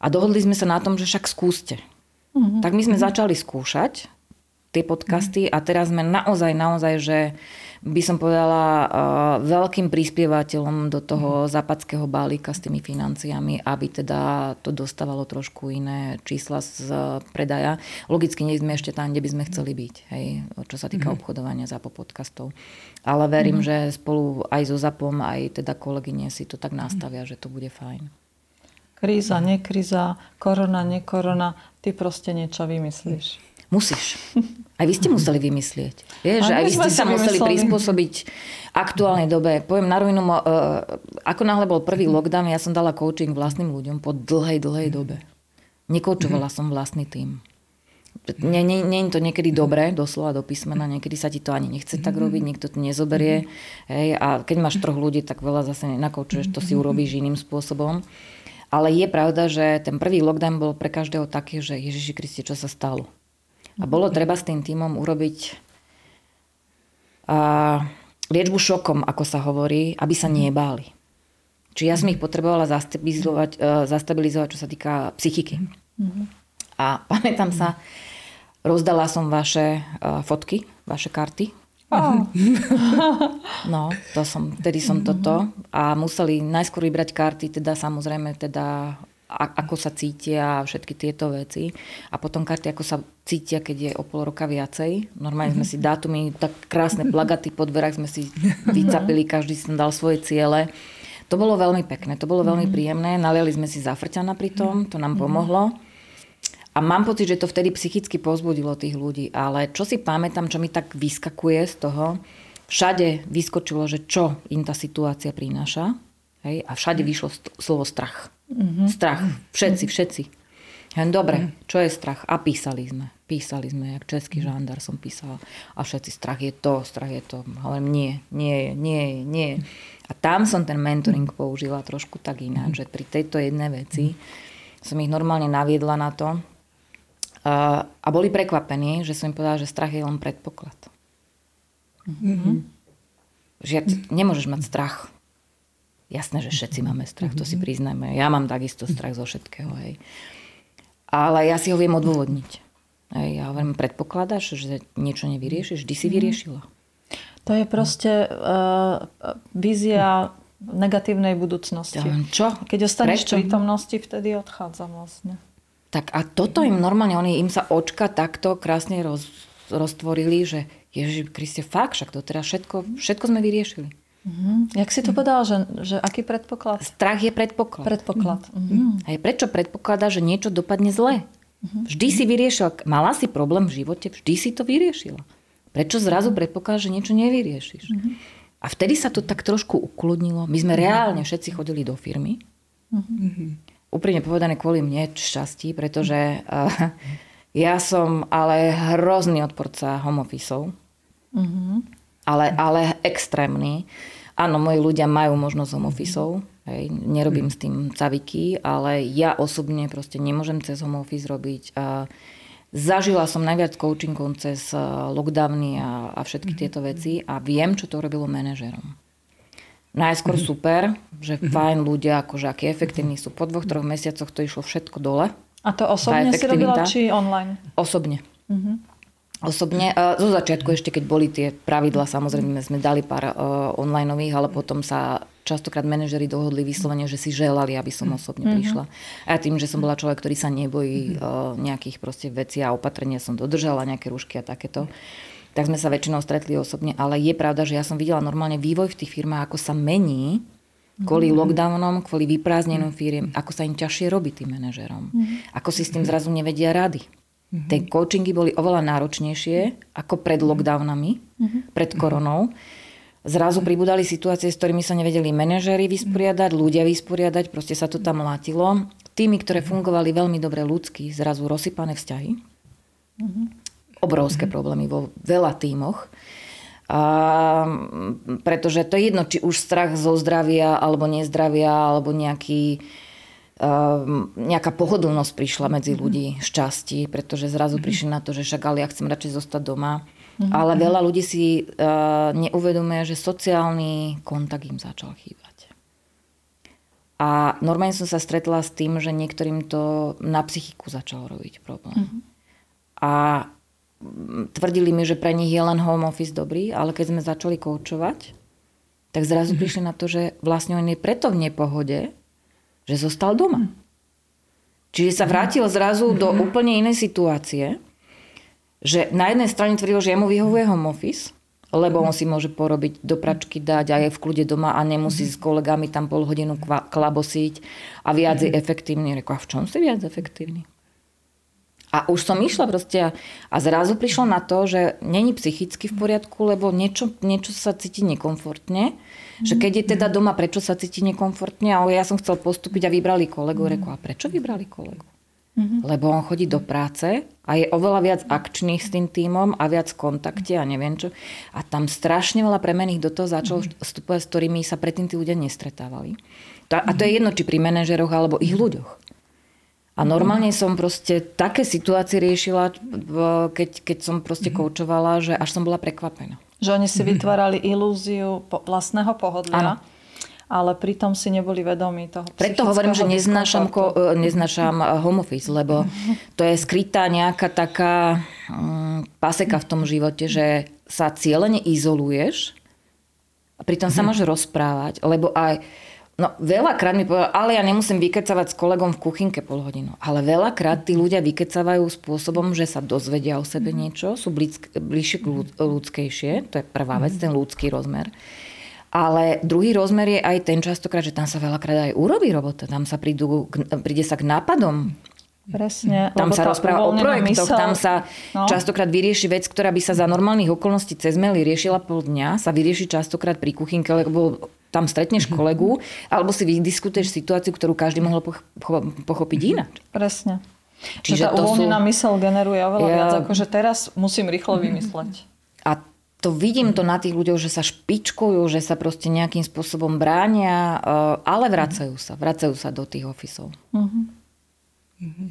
a dohodli sme sa na tom, že však skúste. Uh-huh. Tak my sme uh-huh. začali skúšať tie podcasty a teraz sme naozaj, naozaj, že by som povedala, uh, veľkým prispievateľom do toho mm. západského balíka s tými financiami, aby teda to dostávalo trošku iné čísla z predaja. Logicky nie sme ešte tam, kde by sme chceli byť, hej, čo sa týka mm. obchodovania ZAPO podcastov. Ale verím, mm. že spolu aj so ZAPom, aj teda kolegyne si to tak nastavia, že to bude fajn. Kríza, nekríza, korona, nekorona, ty proste niečo vymyslíš. Musíš. Aj vy ste museli vymyslieť. Vieš, aj vy ste sa museli prispôsobiť aktuálnej dobe. Poviem na rovinu, uh, ako náhle bol prvý lockdown, ja som dala coaching vlastným ľuďom po dlhej, dlhej dobe. Nekoučovala som vlastný tým. Nie, nie, nie je to niekedy dobré, doslova do písmena, niekedy sa ti to ani nechce tak robiť, niekto to nezoberie. Hej, a keď máš troch ľudí, tak veľa zase nenakoučuješ, to si urobíš iným spôsobom. Ale je pravda, že ten prvý lockdown bol pre každého taký, že Ježiši Kristi, čo sa stalo? A bolo treba s tým týmom urobiť a, liečbu šokom, ako sa hovorí, aby sa nebáli. Čiže ja som ich potrebovala zastabilizovať, uh, zastabilizovať čo sa týka psychiky. A pamätám sa, rozdala som vaše uh, fotky, vaše karty. Oh. No, to som, vtedy som toto. A museli najskôr vybrať karty, teda samozrejme teda ako sa cítia a všetky tieto veci. A potom karty, ako sa cítia, keď je o pol roka viacej. Normálne sme si dátumy, tak krásne plagaty po dverách sme si vycapili, každý tam dal svoje ciele. To bolo veľmi pekné, to bolo veľmi mhm. príjemné. Naliali sme si zafrťana pri tom, to nám mhm. pomohlo. A mám pocit, že to vtedy psychicky pozbudilo tých ľudí. Ale čo si pamätám, čo mi tak vyskakuje z toho, všade vyskočilo, že čo im tá situácia prináša. Hej? A všade vyšlo slovo strach. Mm-hmm. Strach. Všetci, všetci. Dobre, čo je strach? A písali sme. Písali sme, jak český žandár som písala. A všetci, strach je to, strach je to. Hovorím, nie, nie, nie, nie. A tam som ten mentoring použila trošku tak ináč, že pri tejto jednej veci som ich normálne naviedla na to a boli prekvapení, že som im povedala, že strach je len predpoklad. Mm-hmm. Že nemôžeš mať strach. Jasné, že všetci máme strach, to si mhm. priznajme. Ja mám takisto strach zo všetkého. Hej. Ale ja si ho viem odôvodniť. Hej, ja hovorím, predpokladáš, že niečo nevyriešiš? Vždy si mhm. vyriešila. To je proste uh, vízia negatívnej budúcnosti. Čo? Keď ostaneš v prítomnosti, vtedy odchádza vlastne. Tak a toto im normálne, oni, im sa očka takto krásne roz, roztvorili, že Ježiš Kriste, fakt, však to teda všetko, všetko sme vyriešili. Mm-hmm. Jak si to povedal, že, že aký predpoklad? Strach je predpoklad. Predpoklad. Mm-hmm. A prečo predpokladá, že niečo dopadne zle? Mm-hmm. Vždy si vyriešila, mala si problém v živote, vždy si to vyriešila. Prečo zrazu predpokladá, že niečo nevyriešiš? Mm-hmm. A vtedy sa to tak trošku ukludnilo. My sme reálne všetci chodili do firmy. Mm-hmm. Úprimne povedané kvôli mne šťastí, pretože uh, ja som ale hrozný odporca home officeov. Mm-hmm ale, ale extrémny. Áno, moji ľudia majú možnosť home officeov, hej, nerobím s tým caviky, ale ja osobne proste nemôžem cez home office robiť. A zažila som najviac coachingov cez lockdowny a, a všetky mm-hmm. tieto veci a viem, čo to robilo manažerom. Najskôr mm-hmm. super, že fajn ľudia, akože akí efektívni sú. Po dvoch, troch mesiacoch to išlo všetko dole. A to osobne si robila, či online? Osobne. Mm-hmm. Osobne, zo začiatku ešte, keď boli tie pravidla, samozrejme sme dali pár uh, onlineových, ale potom sa častokrát manažeri dohodli vyslovene, že si želali, aby som osobne mm-hmm. prišla. A tým, že som bola človek, ktorý sa nebojí uh, nejakých proste vecí a opatrenia som dodržala, nejaké rúšky a takéto, tak sme sa väčšinou stretli osobne. Ale je pravda, že ja som videla normálne vývoj v tých firmách, ako sa mení kvôli mm-hmm. lockdownom, kvôli vyprázdnenom firiem, ako sa im ťažšie robí tým manažerom. Mm-hmm. Ako si s tým zrazu nevedia rady. Mm-hmm. Tie coachingy boli oveľa náročnejšie ako pred lockdownami, mm-hmm. pred koronou. Zrazu pribudali situácie, s ktorými sa nevedeli manažéri vysporiadať, ľudia vysporiadať, proste sa to tam látilo. Tými, ktoré fungovali veľmi dobre ľudsky, zrazu rozsypané vzťahy. Obrovské problémy vo veľa tímoch. A, pretože to je jedno, či už strach zo zdravia, alebo nezdravia, alebo nejaký Ehm, nejaká pohodlnosť prišla medzi mhm. ľudí, šťastí, pretože zrazu mm-hmm. prišli na to, že však ale ja chcem radšej zostať doma. Mm-hmm. Ale veľa ľudí si uh, neuvedomuje, že sociálny kontakt im začal chýbať. A normálne som sa stretla s tým, že niektorým to na psychiku začalo robiť problém. Mm-hmm. A tvrdili mi, že pre nich je len home office dobrý, ale keď sme začali koučovať, tak zrazu mm-hmm. prišli na to, že vlastne on je preto v nepohode, že zostal doma. Čiže sa vrátil zrazu do mhm. úplne inej situácie, že na jednej strane tvrdil, že jemu vyhovuje home office, lebo on si môže porobiť do pračky dať a je v kľude doma a nemusí s kolegami tam pol hodinu klabosiť a viac je efektívny. Rekla, a v čom si viac efektívny? A už som išla proste a zrazu prišlo na to, že není psychicky v poriadku, lebo niečo, niečo sa cíti nekomfortne. Že keď je teda doma, prečo sa cíti nekomfortne? Ale ja som chcel postúpiť a vybrali kolegu. Rekla, a prečo vybrali kolegu? Mm-hmm. Lebo on chodí do práce a je oveľa viac akčných s tým týmom a viac v kontakte a neviem čo. A tam strašne veľa premených do toho začalo mm-hmm. vstupovať, s ktorými sa predtým tí ľudia nestretávali. A to je jedno, či pri manažeroch alebo ich ľuďoch. A normálne som proste také situácie riešila, keď, keď som proste mhm. koučovala, že až som bola prekvapená. Že oni si mhm. vytvárali ilúziu vlastného pohodlia. Ano. Ale pritom si neboli vedomí toho Preto hovorím, že neznášam, ko, e, neznášam e, home office, lebo to je skrytá nejaká taká um, paseka v tom živote, že sa cieľene izoluješ a pritom sa môže rozprávať, lebo aj No veľakrát mi povedal, ale ja nemusím vykecavať s kolegom v kuchynke pol hodinu. Ale veľakrát tí ľudia vykecavajú spôsobom, že sa dozvedia o sebe mhm. niečo, sú bližšie ľudskejšie, to je prvá vec, mhm. ten ľudský rozmer. Ale druhý rozmer je aj ten častokrát, že tam sa veľakrát aj urobí robota. Tam sa prídu, príde sa k nápadom. Presne. Tam sa rozpráva o projektoch, mysel. tam sa no. častokrát vyrieši vec, ktorá by sa za normálnych okolností cez maily riešila pol dňa, sa vyrieši častokrát pri kuchynke, lebo tam stretneš mhm. kolegu, alebo si vydiskutuješ situáciu, ktorú každý mohol pochopiť mhm. ináč. Presne. Čiže tá uvoľnená sú... mysel generuje oveľa ja... viac, ako že teraz musím rýchlo vymysleť. A to vidím to na tých ľuďoch, že sa špičkujú, že sa proste nejakým spôsobom bránia, eh, ale vracajú sa, vracajú sa do tých ofisov. Uh-huh. Uh-huh.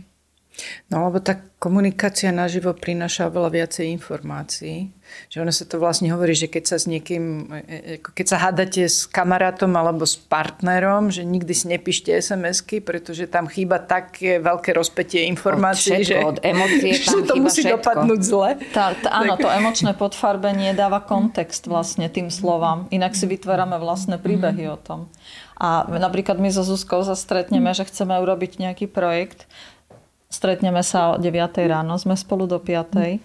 No lebo tá komunikácia naživo prináša veľa viacej informácií. Že ono sa to vlastne hovorí, že keď sa s niekým, e, e, keď sa hádate s kamarátom alebo s partnerom, že nikdy si nepíšte SMS-ky, pretože tam chýba také veľké rozpetie informácií, od všetko, že, od emócie tam že to musí všetko. dopadnúť zle. Tá, tá, áno, to emočné podfarbenie dáva kontext vlastne tým slovám. Inak si vytvárame vlastné príbehy o tom. A napríklad my so Zuzkou sa stretneme, že chceme urobiť nejaký projekt Stretneme sa o 9 ráno, sme spolu do 5.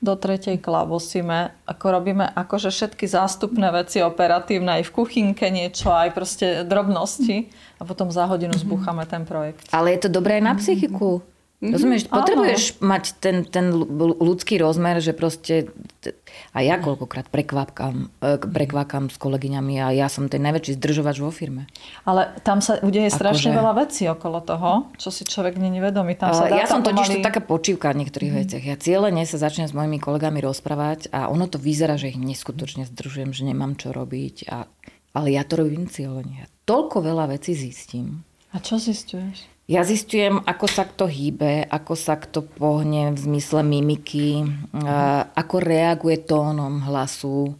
Do 3. klávosíme, ako robíme akože všetky zástupné veci operatívne, aj v kuchynke niečo, aj proste drobnosti a potom za hodinu zbúchame ten projekt. Ale je to dobré aj na psychiku. Mm-hmm. Rozumieš, potrebuješ Áno. mať ten, ten ľudský rozmer, že proste a ja koľkokrát prekvápkam, e, prekvápkam s kolegyňami a ja som ten najväčší zdržovač vo firme. Ale tam sa udeje strašne že... veľa vecí okolo toho, čo si človek není vedomý. Tam sa dá ja som totiž pomaly... to taká počívka v niektorých mm-hmm. veciach. Ja cieľene sa začnem s mojimi kolegami rozprávať a ono to vyzerá, že ich neskutočne zdržujem, že nemám čo robiť. A... Ale ja to robím cieľene. Ja toľko veľa vecí zistím. A čo zistuješ? Ja zistujem, ako sa kto hýbe, ako sa kto pohne v zmysle mimiky, ako reaguje tónom hlasu,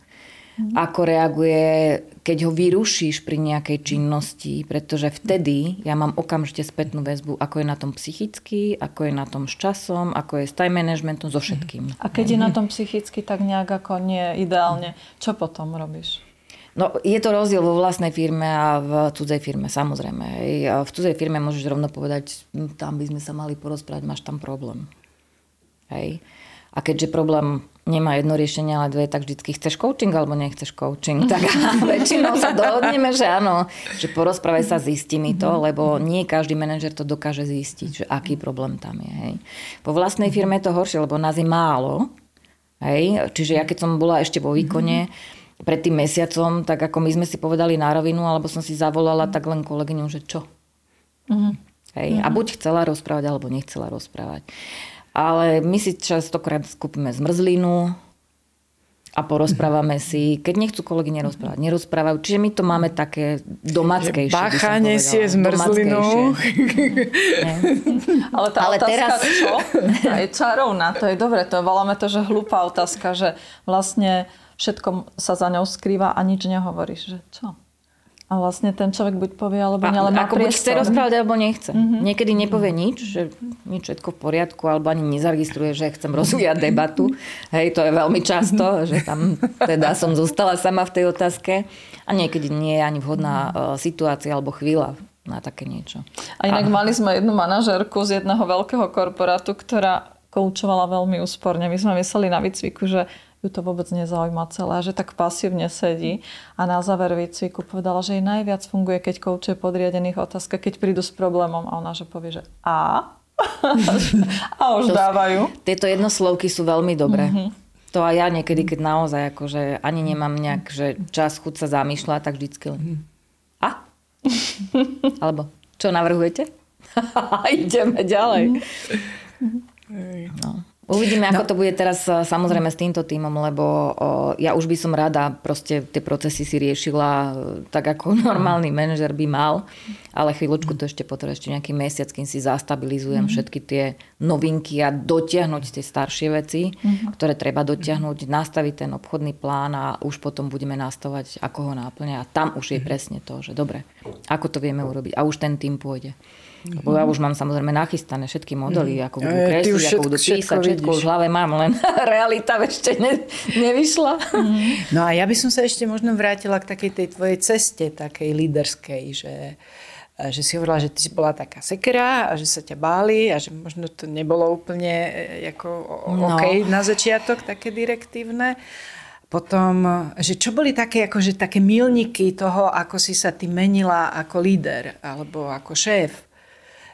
ako reaguje, keď ho vyrušíš pri nejakej činnosti, pretože vtedy ja mám okamžite spätnú väzbu, ako je na tom psychicky, ako je na tom s časom, ako je s time managementom, so všetkým. A keď je na tom psychicky, tak nejak ako nie ideálne, čo potom robíš? No, je to rozdiel vo vlastnej firme a v cudzej firme, samozrejme. Hej. V cudzej firme môžeš rovno povedať, hm, tam by sme sa mali porozprávať, máš tam problém. Hej. A keďže problém nemá jedno riešenie, ale dve, tak vždycky chceš coaching alebo nechceš coaching. Tak väčšinou sa dohodneme, že áno, že porozprávaj sa, zistí mi to, lebo nie každý manažer to dokáže zistiť, že aký problém tam je. Hej. Po vlastnej firme je to horšie, lebo nás je málo. Hej. Čiže ja keď som bola ešte vo výkone, mm-hmm pred tým mesiacom, tak ako my sme si povedali na rovinu, alebo som si zavolala tak len kolegyňu, že čo? Mm-hmm. Hej? Mm-hmm. A buď chcela rozprávať, alebo nechcela rozprávať. Ale my si častokrát skúpime zmrzlinu a porozprávame si. Keď nechcú kolegyne rozprávať, nerozprávajú. Čiže my to máme také domackejšie. Bacha nesie zmrzlinu. Ale tá Ale otázka, teraz... čo? Je čarovná. To je dobre. To voláme to, že hlúpa otázka, že vlastne všetko sa za ňou skrýva a nič nehovoríš. Že čo? A vlastne ten človek buď povie, alebo nie, ale má Ako buď chce rozprávať, alebo nechce. Mm-hmm. Niekedy nepovie nič, že nič všetko v poriadku, alebo ani nezaregistruje, že chcem rozvíjať debatu. Hej, to je veľmi často, že tam teda som zostala sama v tej otázke. A niekedy nie je ani vhodná uh, situácia alebo chvíľa na také niečo. A inak a... mali sme jednu manažerku z jedného veľkého korporátu, ktorá koučovala veľmi úsporne. My sme mysleli na výcviku, že ju to vôbec nezaujíma celé, že tak pasívne sedí a na záver výcviku povedala, že jej najviac funguje, keď koučuje podriadených otázka, keď prídu s problémom a ona že povie, že a? a už to, dávajú. Tieto jednoslovky sú veľmi dobré. Mm-hmm. To aj ja niekedy, keď naozaj akože ani nemám nejak, že čas chuť sa zamýšľať, tak vždycky len a? Alebo čo navrhujete? Ideme ďalej. Mm-hmm. No. Uvidíme, ako no. to bude teraz e, samozrejme s týmto týmom, lebo ja už by som rada proste tie procesy si riešila e, tak, ako normálny manažer by mal, ale chvíľočku to ešte potrebuje ešte nejaký mesiac, kým si zastabilizujem mm-hmm. všetky tie novinky a dotiahnuť tie staršie veci, mm-hmm. ktoré treba dotiahnuť, nastaviť ten obchodný plán a už potom budeme nastavať, ako ho náplňa. A tam už je presne to, že dobre, ako to vieme urobiť. A už ten tým pôjde. Lebo ja už mám samozrejme nachystané všetky modely, ako budú kresliť, ako budú písať, všetko už v hlave mám, len realita ešte ne, nevyšla. No a ja by som sa ešte možno vrátila k takej tej tvojej ceste, takej líderskej, že že si hovorila, že ty si bola taká sekera a že sa ťa báli a že možno to nebolo úplne e, ako no. OK na začiatok, také direktívne. Potom, že čo boli také, akože, také milníky toho, ako si sa ty menila ako líder alebo ako šéf?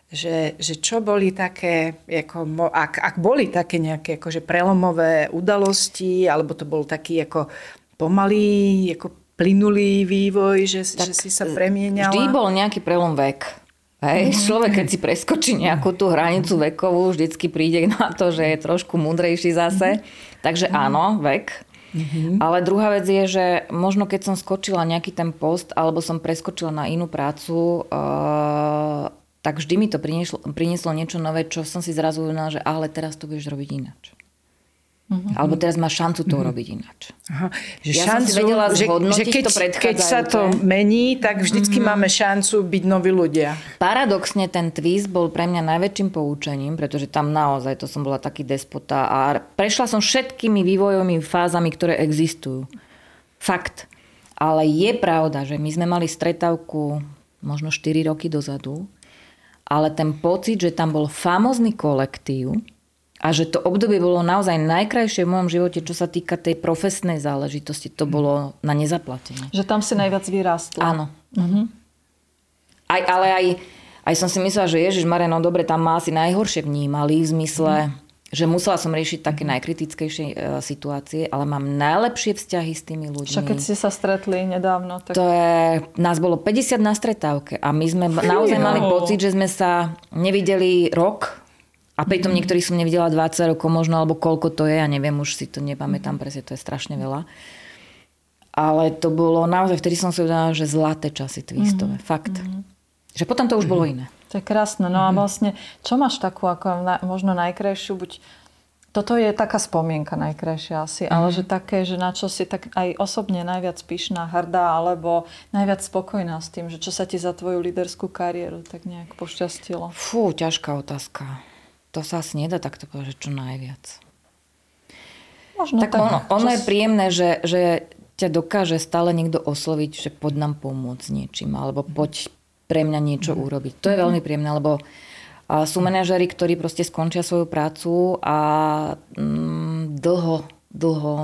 Že, že čo boli také, ako, ak, ak boli také nejaké akože prelomové udalosti, alebo to bol taký ako pomalý, ako plynulý vývoj, že, že si sa premieniala? Vždy bol nejaký prelom vek. Hej, mm-hmm. človek, keď si preskočí nejakú tú hranicu vekovú, vždycky príde na to, že je trošku múdrejší zase. Mm-hmm. Takže áno, vek. Mm-hmm. Ale druhá vec je, že možno keď som skočila nejaký ten post, alebo som preskočila na inú prácu, uh, tak vždy mi to prinieslo, prinieslo niečo nové, čo som si zrazu uvedomila, že ale teraz to budeš robiť ináč. Uh-huh. Alebo teraz máš šancu to uh-huh. urobiť ináč. Aha. Že ja šancu, som si vedela že, že keď, to keď sa to mení, tak vždycky uh-huh. máme šancu byť noví ľudia. Paradoxne ten twist bol pre mňa najväčším poučením, pretože tam naozaj to som bola taký despota a prešla som všetkými vývojovými fázami, ktoré existujú. Fakt. Ale je pravda, že my sme mali stretavku možno 4 roky dozadu, ale ten pocit, že tam bol famózny kolektív, a že to obdobie bolo naozaj najkrajšie v mojom živote, čo sa týka tej profesnej záležitosti. To bolo na nezaplatenie. Že tam si najviac vyrástla. Áno. Uh-huh. Aj, ale aj, aj som si myslela, že Ježiš Mare, no dobre, tam ma asi najhoršie vnímali v zmysle, uh-huh. Že musela som riešiť také najkritickejšie uh, situácie, ale mám najlepšie vzťahy s tými ľuďmi. Však keď ste sa stretli nedávno. Tak... To je, nás bolo 50 na stretávke a my sme naozaj mali pocit, že sme sa nevideli rok, a pritom mm. niektorých som nevidela 20 rokov možno, alebo koľko to je, ja neviem, už si to nepamätám presne, to je strašne veľa. Ale to bolo naozaj, vtedy som si uvedomila, že zlaté časy twistové, mm. fakt. Mm. Že potom to už bolo iné. To je krásne. No a vlastne, čo máš takú ako na, možno najkrajšiu, buď toto je taká spomienka najkrajšia asi, mm. ale že také, že na čo si tak aj osobne najviac pyšná, hrdá, alebo najviac spokojná s tým, že čo sa ti za tvoju líderskú kariéru tak nejak pošťastilo? Fú, ťažká otázka to sa asi nedá takto povedať, čo najviac. Možno tak, tak ono, ono je príjemné, že, že ťa dokáže stále niekto osloviť, že poď nám pomôcť niečím, alebo poď pre mňa niečo mm. urobiť. To je veľmi príjemné, lebo sú manažery, ktorí proste skončia svoju prácu a mm, dlho, dlho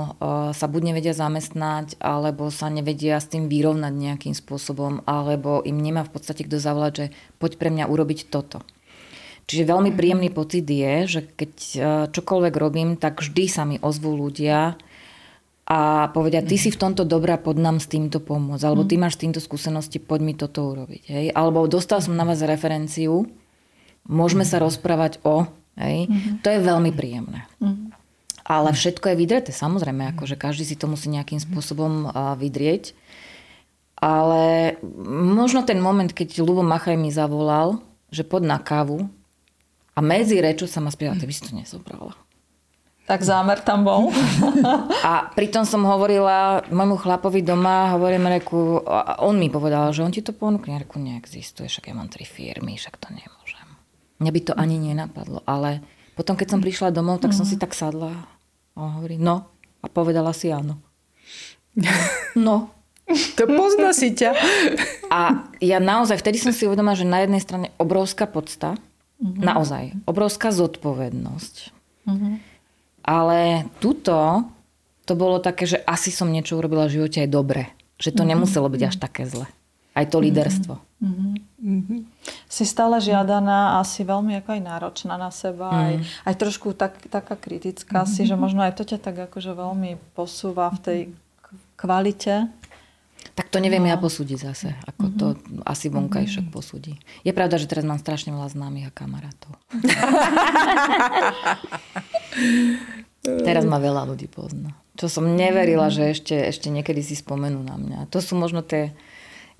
sa buď nevedia zamestnať, alebo sa nevedia s tým vyrovnať nejakým spôsobom, alebo im nemá v podstate kto zavolať, že poď pre mňa urobiť toto. Čiže veľmi mhm. príjemný pocit je, že keď čokoľvek robím, tak vždy sa mi ozvú ľudia a povedia, ty si v tomto dobrá, pod nám s týmto pomôcť, alebo ty mhm. máš týmto skúsenosti, poď mi toto urobiť. Hej? Alebo dostal som na vás referenciu, môžeme sa mhm. rozprávať o, hej? to je veľmi príjemné. Ale všetko je vydreté, samozrejme, akože každý si to musí nejakým spôsobom vydrieť. Ale možno ten moment, keď Lubo Machaj mi zavolal, že pod na kávu, a medzi rečou sa ma spýtala, ty by si to nezobrala. Tak zámer tam bol. a pritom som hovorila môjmu chlapovi doma, hovorím reku, a on mi povedal, že on ti to ponúkne. Reku, neexistuje, však ja mám tri firmy, však to nemôžem. Mňa by to ani nenapadlo, ale potom, keď som prišla domov, tak som si tak sadla a on hovorí, no. A povedala si áno. No. To pozná si ťa. A ja naozaj, vtedy som si uvedomila, že na jednej strane obrovská podsta, Mm-hmm. Naozaj. Obrovská zodpovednosť. Mm-hmm. Ale tuto to bolo také, že asi som niečo urobila v živote aj dobre. Že to mm-hmm. nemuselo byť až také zle. Aj to líderstvo. Mm-hmm. Mm-hmm. Si stále žiadaná a si veľmi ako aj náročná na seba. Mm. Aj, aj trošku tak, taká kritická mm-hmm. si, že možno aj to ťa tak akože veľmi posúva v tej kvalite tak to neviem no. ja posúdiť zase. Ako mm-hmm. to asi vonkajšok mm-hmm. posúdi. Je pravda, že teraz mám strašne veľa známych a kamarátov. teraz ma veľa ľudí pozná. Čo som neverila, mm-hmm. že ešte, ešte niekedy si spomenú na mňa. To sú možno tie...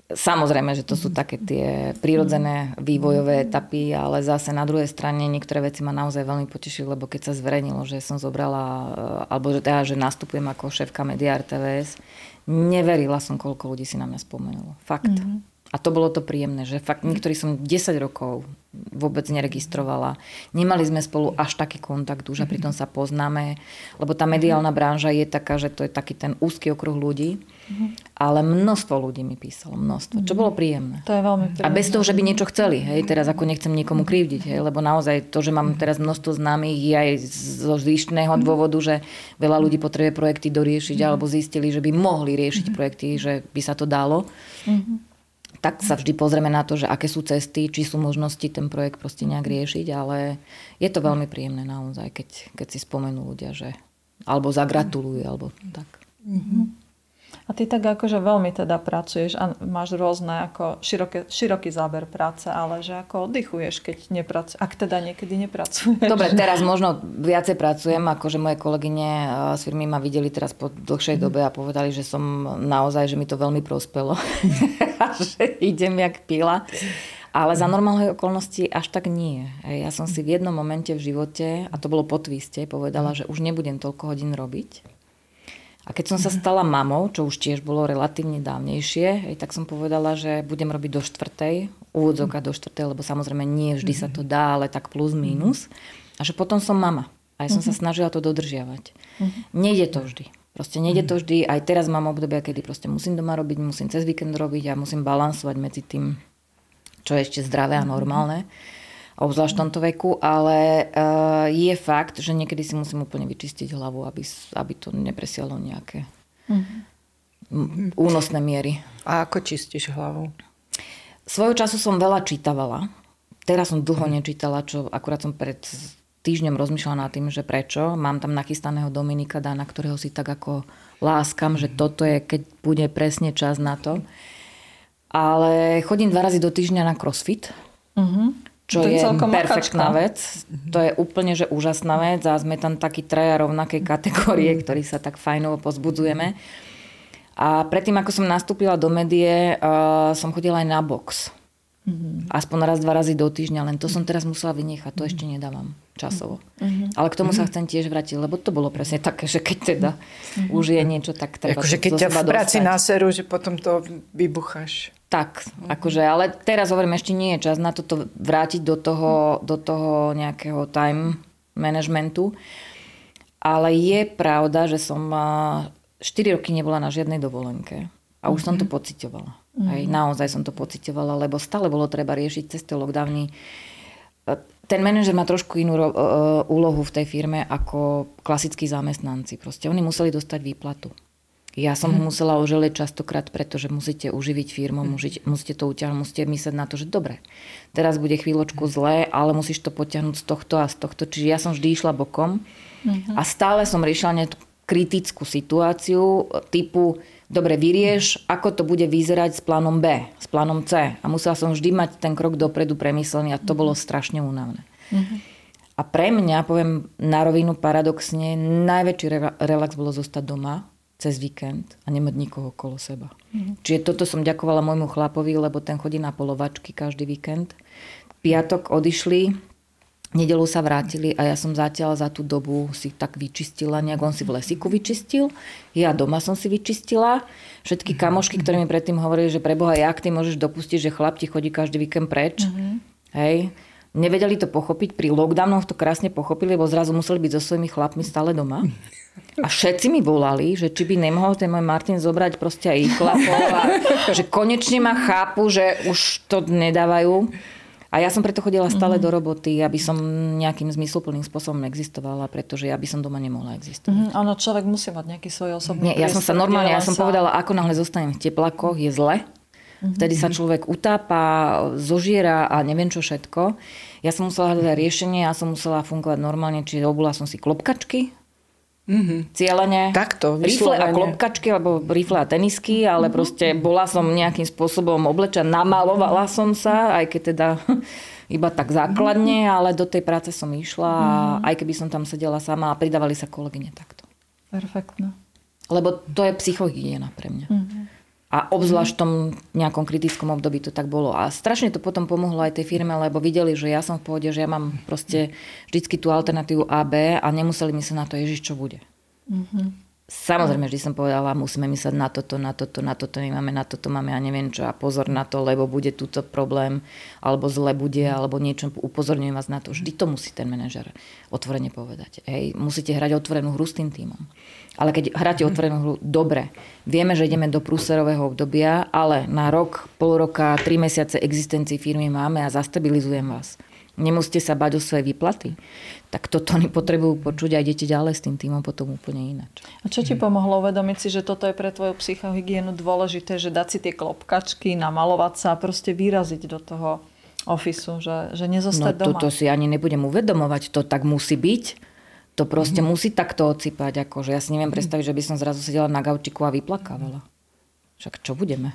Samozrejme, že to sú také tie prírodzené vývojové etapy, ale zase na druhej strane niektoré veci ma naozaj veľmi potešili, lebo keď sa zverejnilo, že som zobrala, eh, alebo že, teda, že nastupujem ako šéfka Media RTVS, neverila som, koľko ľudí si na mňa spomenulo. Fakt. Mm-hmm. A to bolo to príjemné, že fakt niektorí som 10 rokov vôbec neregistrovala. Nemali sme spolu až taký kontakt už a pritom sa poznáme, lebo tá mediálna branža je taká, že to je taký ten úzky okruh ľudí, ale množstvo ľudí mi písalo, množstvo, čo bolo príjemné. To je veľmi príjemné. A bez toho, že by niečo chceli, hej, teraz ako nechcem niekomu krivdiť, hej, lebo naozaj to, že mám teraz množstvo známych je aj zo zvyšného dôvodu, že veľa ľudí potrebuje projekty doriešiť alebo zistili, že by mohli riešiť projekty, že by sa to dalo tak sa vždy pozrieme na to, že aké sú cesty, či sú možnosti ten projekt proste nejak riešiť, ale je to veľmi príjemné naozaj, keď, keď si spomenú ľudia, že alebo zagratulujú, alebo tak. Mm-hmm. A ty tak akože veľmi teda pracuješ a máš rôzne ako široké, široký záber práce, ale že ako oddychuješ, keď nepracuješ, ak teda niekedy nepracuješ. Dobre, teraz možno viacej pracujem, ako že moje kolegyne z firmy ma videli teraz po dlhšej dobe a povedali, že som naozaj, že mi to veľmi prospelo. že idem jak pila. Ale za normálne okolnosti až tak nie. Ja som si v jednom momente v živote, a to bolo po twiste, povedala, že už nebudem toľko hodín robiť a keď som sa stala mamou, čo už tiež bolo relatívne dávnejšie, tak som povedala, že budem robiť do štvrtej, úvodzovka do štvrtej, lebo samozrejme nie vždy sa to dá, ale tak plus minus. A že potom som mama. A ja som sa snažila to dodržiavať. Nejde to vždy. Proste nejde to vždy. Aj teraz mám obdobia, kedy proste musím doma robiť, musím cez víkend robiť a musím balansovať medzi tým, čo je ešte zdravé a normálne obzvlášť v tomto veku, ale uh, je fakt, že niekedy si musím úplne vyčistiť hlavu, aby, aby to nepresialo nejaké mm-hmm. únosné miery. A ako čistíš hlavu? Svojho času som veľa čítavala. Teraz som dlho nečítala, čo akurát som pred týždňom rozmýšľala nad tým, že prečo. Mám tam nachystaného Dominika Dana, ktorého si tak ako láskam, že toto je, keď bude presne čas na to. Ale chodím dva razy do týždňa na crossfit. Uh-huh čo to je, je perfektná makačka. vec. To je úplne že úžasná vec a sme tam takí traja rovnakej kategórie, ktorí sa tak fajnovo pozbudzujeme. A predtým, ako som nastúpila do médie, uh, som chodila aj na box. Mm-hmm. Aspoň raz, dva razy do týždňa, len to som teraz musela vynechať, to ešte nedávam časovo. Mm-hmm. Ale k tomu sa chcem tiež vrátiť, lebo to bolo presne také, že keď teda mm-hmm. už je niečo, tak treba Akože keď ťa v práci naserú, že potom to vybucháš. Tak, akože, ale teraz hovorím, ešte nie je čas na toto vrátiť do toho, do toho nejakého time managementu. Ale je pravda, že som 4 roky nebola na žiadnej dovolenke. A už mm-hmm. som to mhm. pocitovala. Mm-hmm. Hej, naozaj som to pocitovala, lebo stále bolo treba riešiť cez tie lockdowny. Ten manažer má trošku inú ro- úlohu v tej firme ako klasickí zamestnanci. Proste oni museli dostať výplatu. Ja som ho mhm. musela oželieť častokrát, pretože musíte uživiť firmu, mhm. musíte, musíte to uťahnuť, musíte myslieť na to, že dobre, teraz bude chvíľočku zlé, ale musíš to potiahnuť z tohto a z tohto. Čiže ja som vždy išla bokom uh-huh. a stále som riešila nejakú kritickú situáciu typu, dobre, vyrieš, ako to bude vyzerať s plánom B, s plánom C. A musela som vždy mať ten krok dopredu premyslený a to bolo strašne únavné. Uh-huh. A pre mňa, poviem na rovinu paradoxne, najväčší relax bolo zostať doma, cez víkend a nemať nikoho okolo seba. Mm. Čiže toto som ďakovala môjmu chlapovi, lebo ten chodí na polovačky každý víkend. Piatok odišli, nedelu sa vrátili a ja som zatiaľ za tú dobu si tak vyčistila, nejak on si v lesiku vyčistil, ja doma som si vyčistila. Všetky mhm. kamošky, ktoré mi predtým hovorili, že preboha, jak ty môžeš dopustiť, že chlap ti chodí každý víkend preč. Mm-hmm. Hej, nevedeli to pochopiť, pri lockdownoch to krásne pochopili, lebo zrazu museli byť so svojimi chlapmi stále doma. A všetci mi volali, že či by nemohol ten môj Martin zobrať proste aj ich chlapov a že konečne ma chápu, že už to nedávajú. A ja som preto chodila stále mm-hmm. do roboty, aby som nejakým zmysluplným spôsobom existovala, pretože ja by som doma nemohla existovať. Mm-hmm. Áno, človek musí mať nejaký svoj osobný Nie, ja som sa normálne, ja som sa... povedala, ako náhle zostanem v teplakoch, je zle. Mm-hmm. Vtedy sa človek utápa, zožiera a neviem čo všetko. Ja som musela hľadať riešenie, ja som musela fungovať normálne, čiže obula som si klopkačky, Mm-hmm. Cieľene. Takto, Rifle a klopkačky, alebo rifle a tenisky, ale mm-hmm. proste bola som nejakým spôsobom oblečená, namalovala som sa, aj keď teda iba tak základne, mm-hmm. ale do tej práce som išla, mm-hmm. aj keby som tam sedela sama a pridávali sa kolegyne takto. Perfektno. Lebo to je psychohygiena pre mňa. Mm-hmm. A obzvlášť v tom nejakom kritickom období to tak bolo. A strašne to potom pomohlo aj tej firme, lebo videli, že ja som v pohode, že ja mám proste vždycky tú alternatívu A, B a nemuseli sa na to, Ježiš, čo bude. Mm-hmm. Samozrejme, vždy som povedala, musíme myslieť na toto, na toto, na toto, nemáme na toto, máme a neviem čo a pozor na to, lebo bude túto problém, alebo zle bude, alebo niečo, upozorňujem vás na to. Vždy to musí ten manažer otvorene povedať. Hej, musíte hrať otvorenú hru s tým týmom. Ale keď hráte otvorenú hru, dobre. Vieme, že ideme do prúserového obdobia, ale na rok, pol roka, tri mesiace existencii firmy máme a zastabilizujem vás. Nemusíte sa bať o svoje výplaty. Tak toto oni potrebujú počuť a idete ďalej s tým týmom potom úplne ináč. A čo ti pomohlo uvedomiť si, že toto je pre tvoju psychohygienu dôležité, že dať si tie klopkačky, namalovať sa a proste vyraziť do toho ofisu, že, že nezostať no, doma? toto si ani nebudem uvedomovať, to tak musí byť. To proste mm-hmm. musí takto ocipať. Akože ja si neviem predstaviť, že by som zrazu sedela na gaučiku a vyplakávala. Však čo budeme?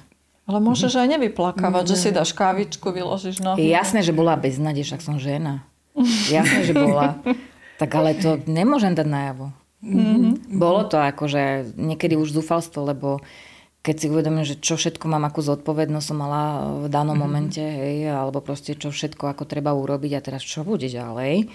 Ale môžeš aj nevyplakávať, že si dáš kávičku, vyložíš nohy. Jasné, že bola beznadej, však som žena. Jasné, že bola. Tak ale to nemôžem dať najavo. Mm-hmm. Bolo to akože niekedy už zúfalstvo, lebo keď si uvedomím, že čo všetko mám, akú zodpovednosť som mala v danom mm-hmm. momente, hej, alebo proste čo všetko ako treba urobiť a teraz čo bude ďalej.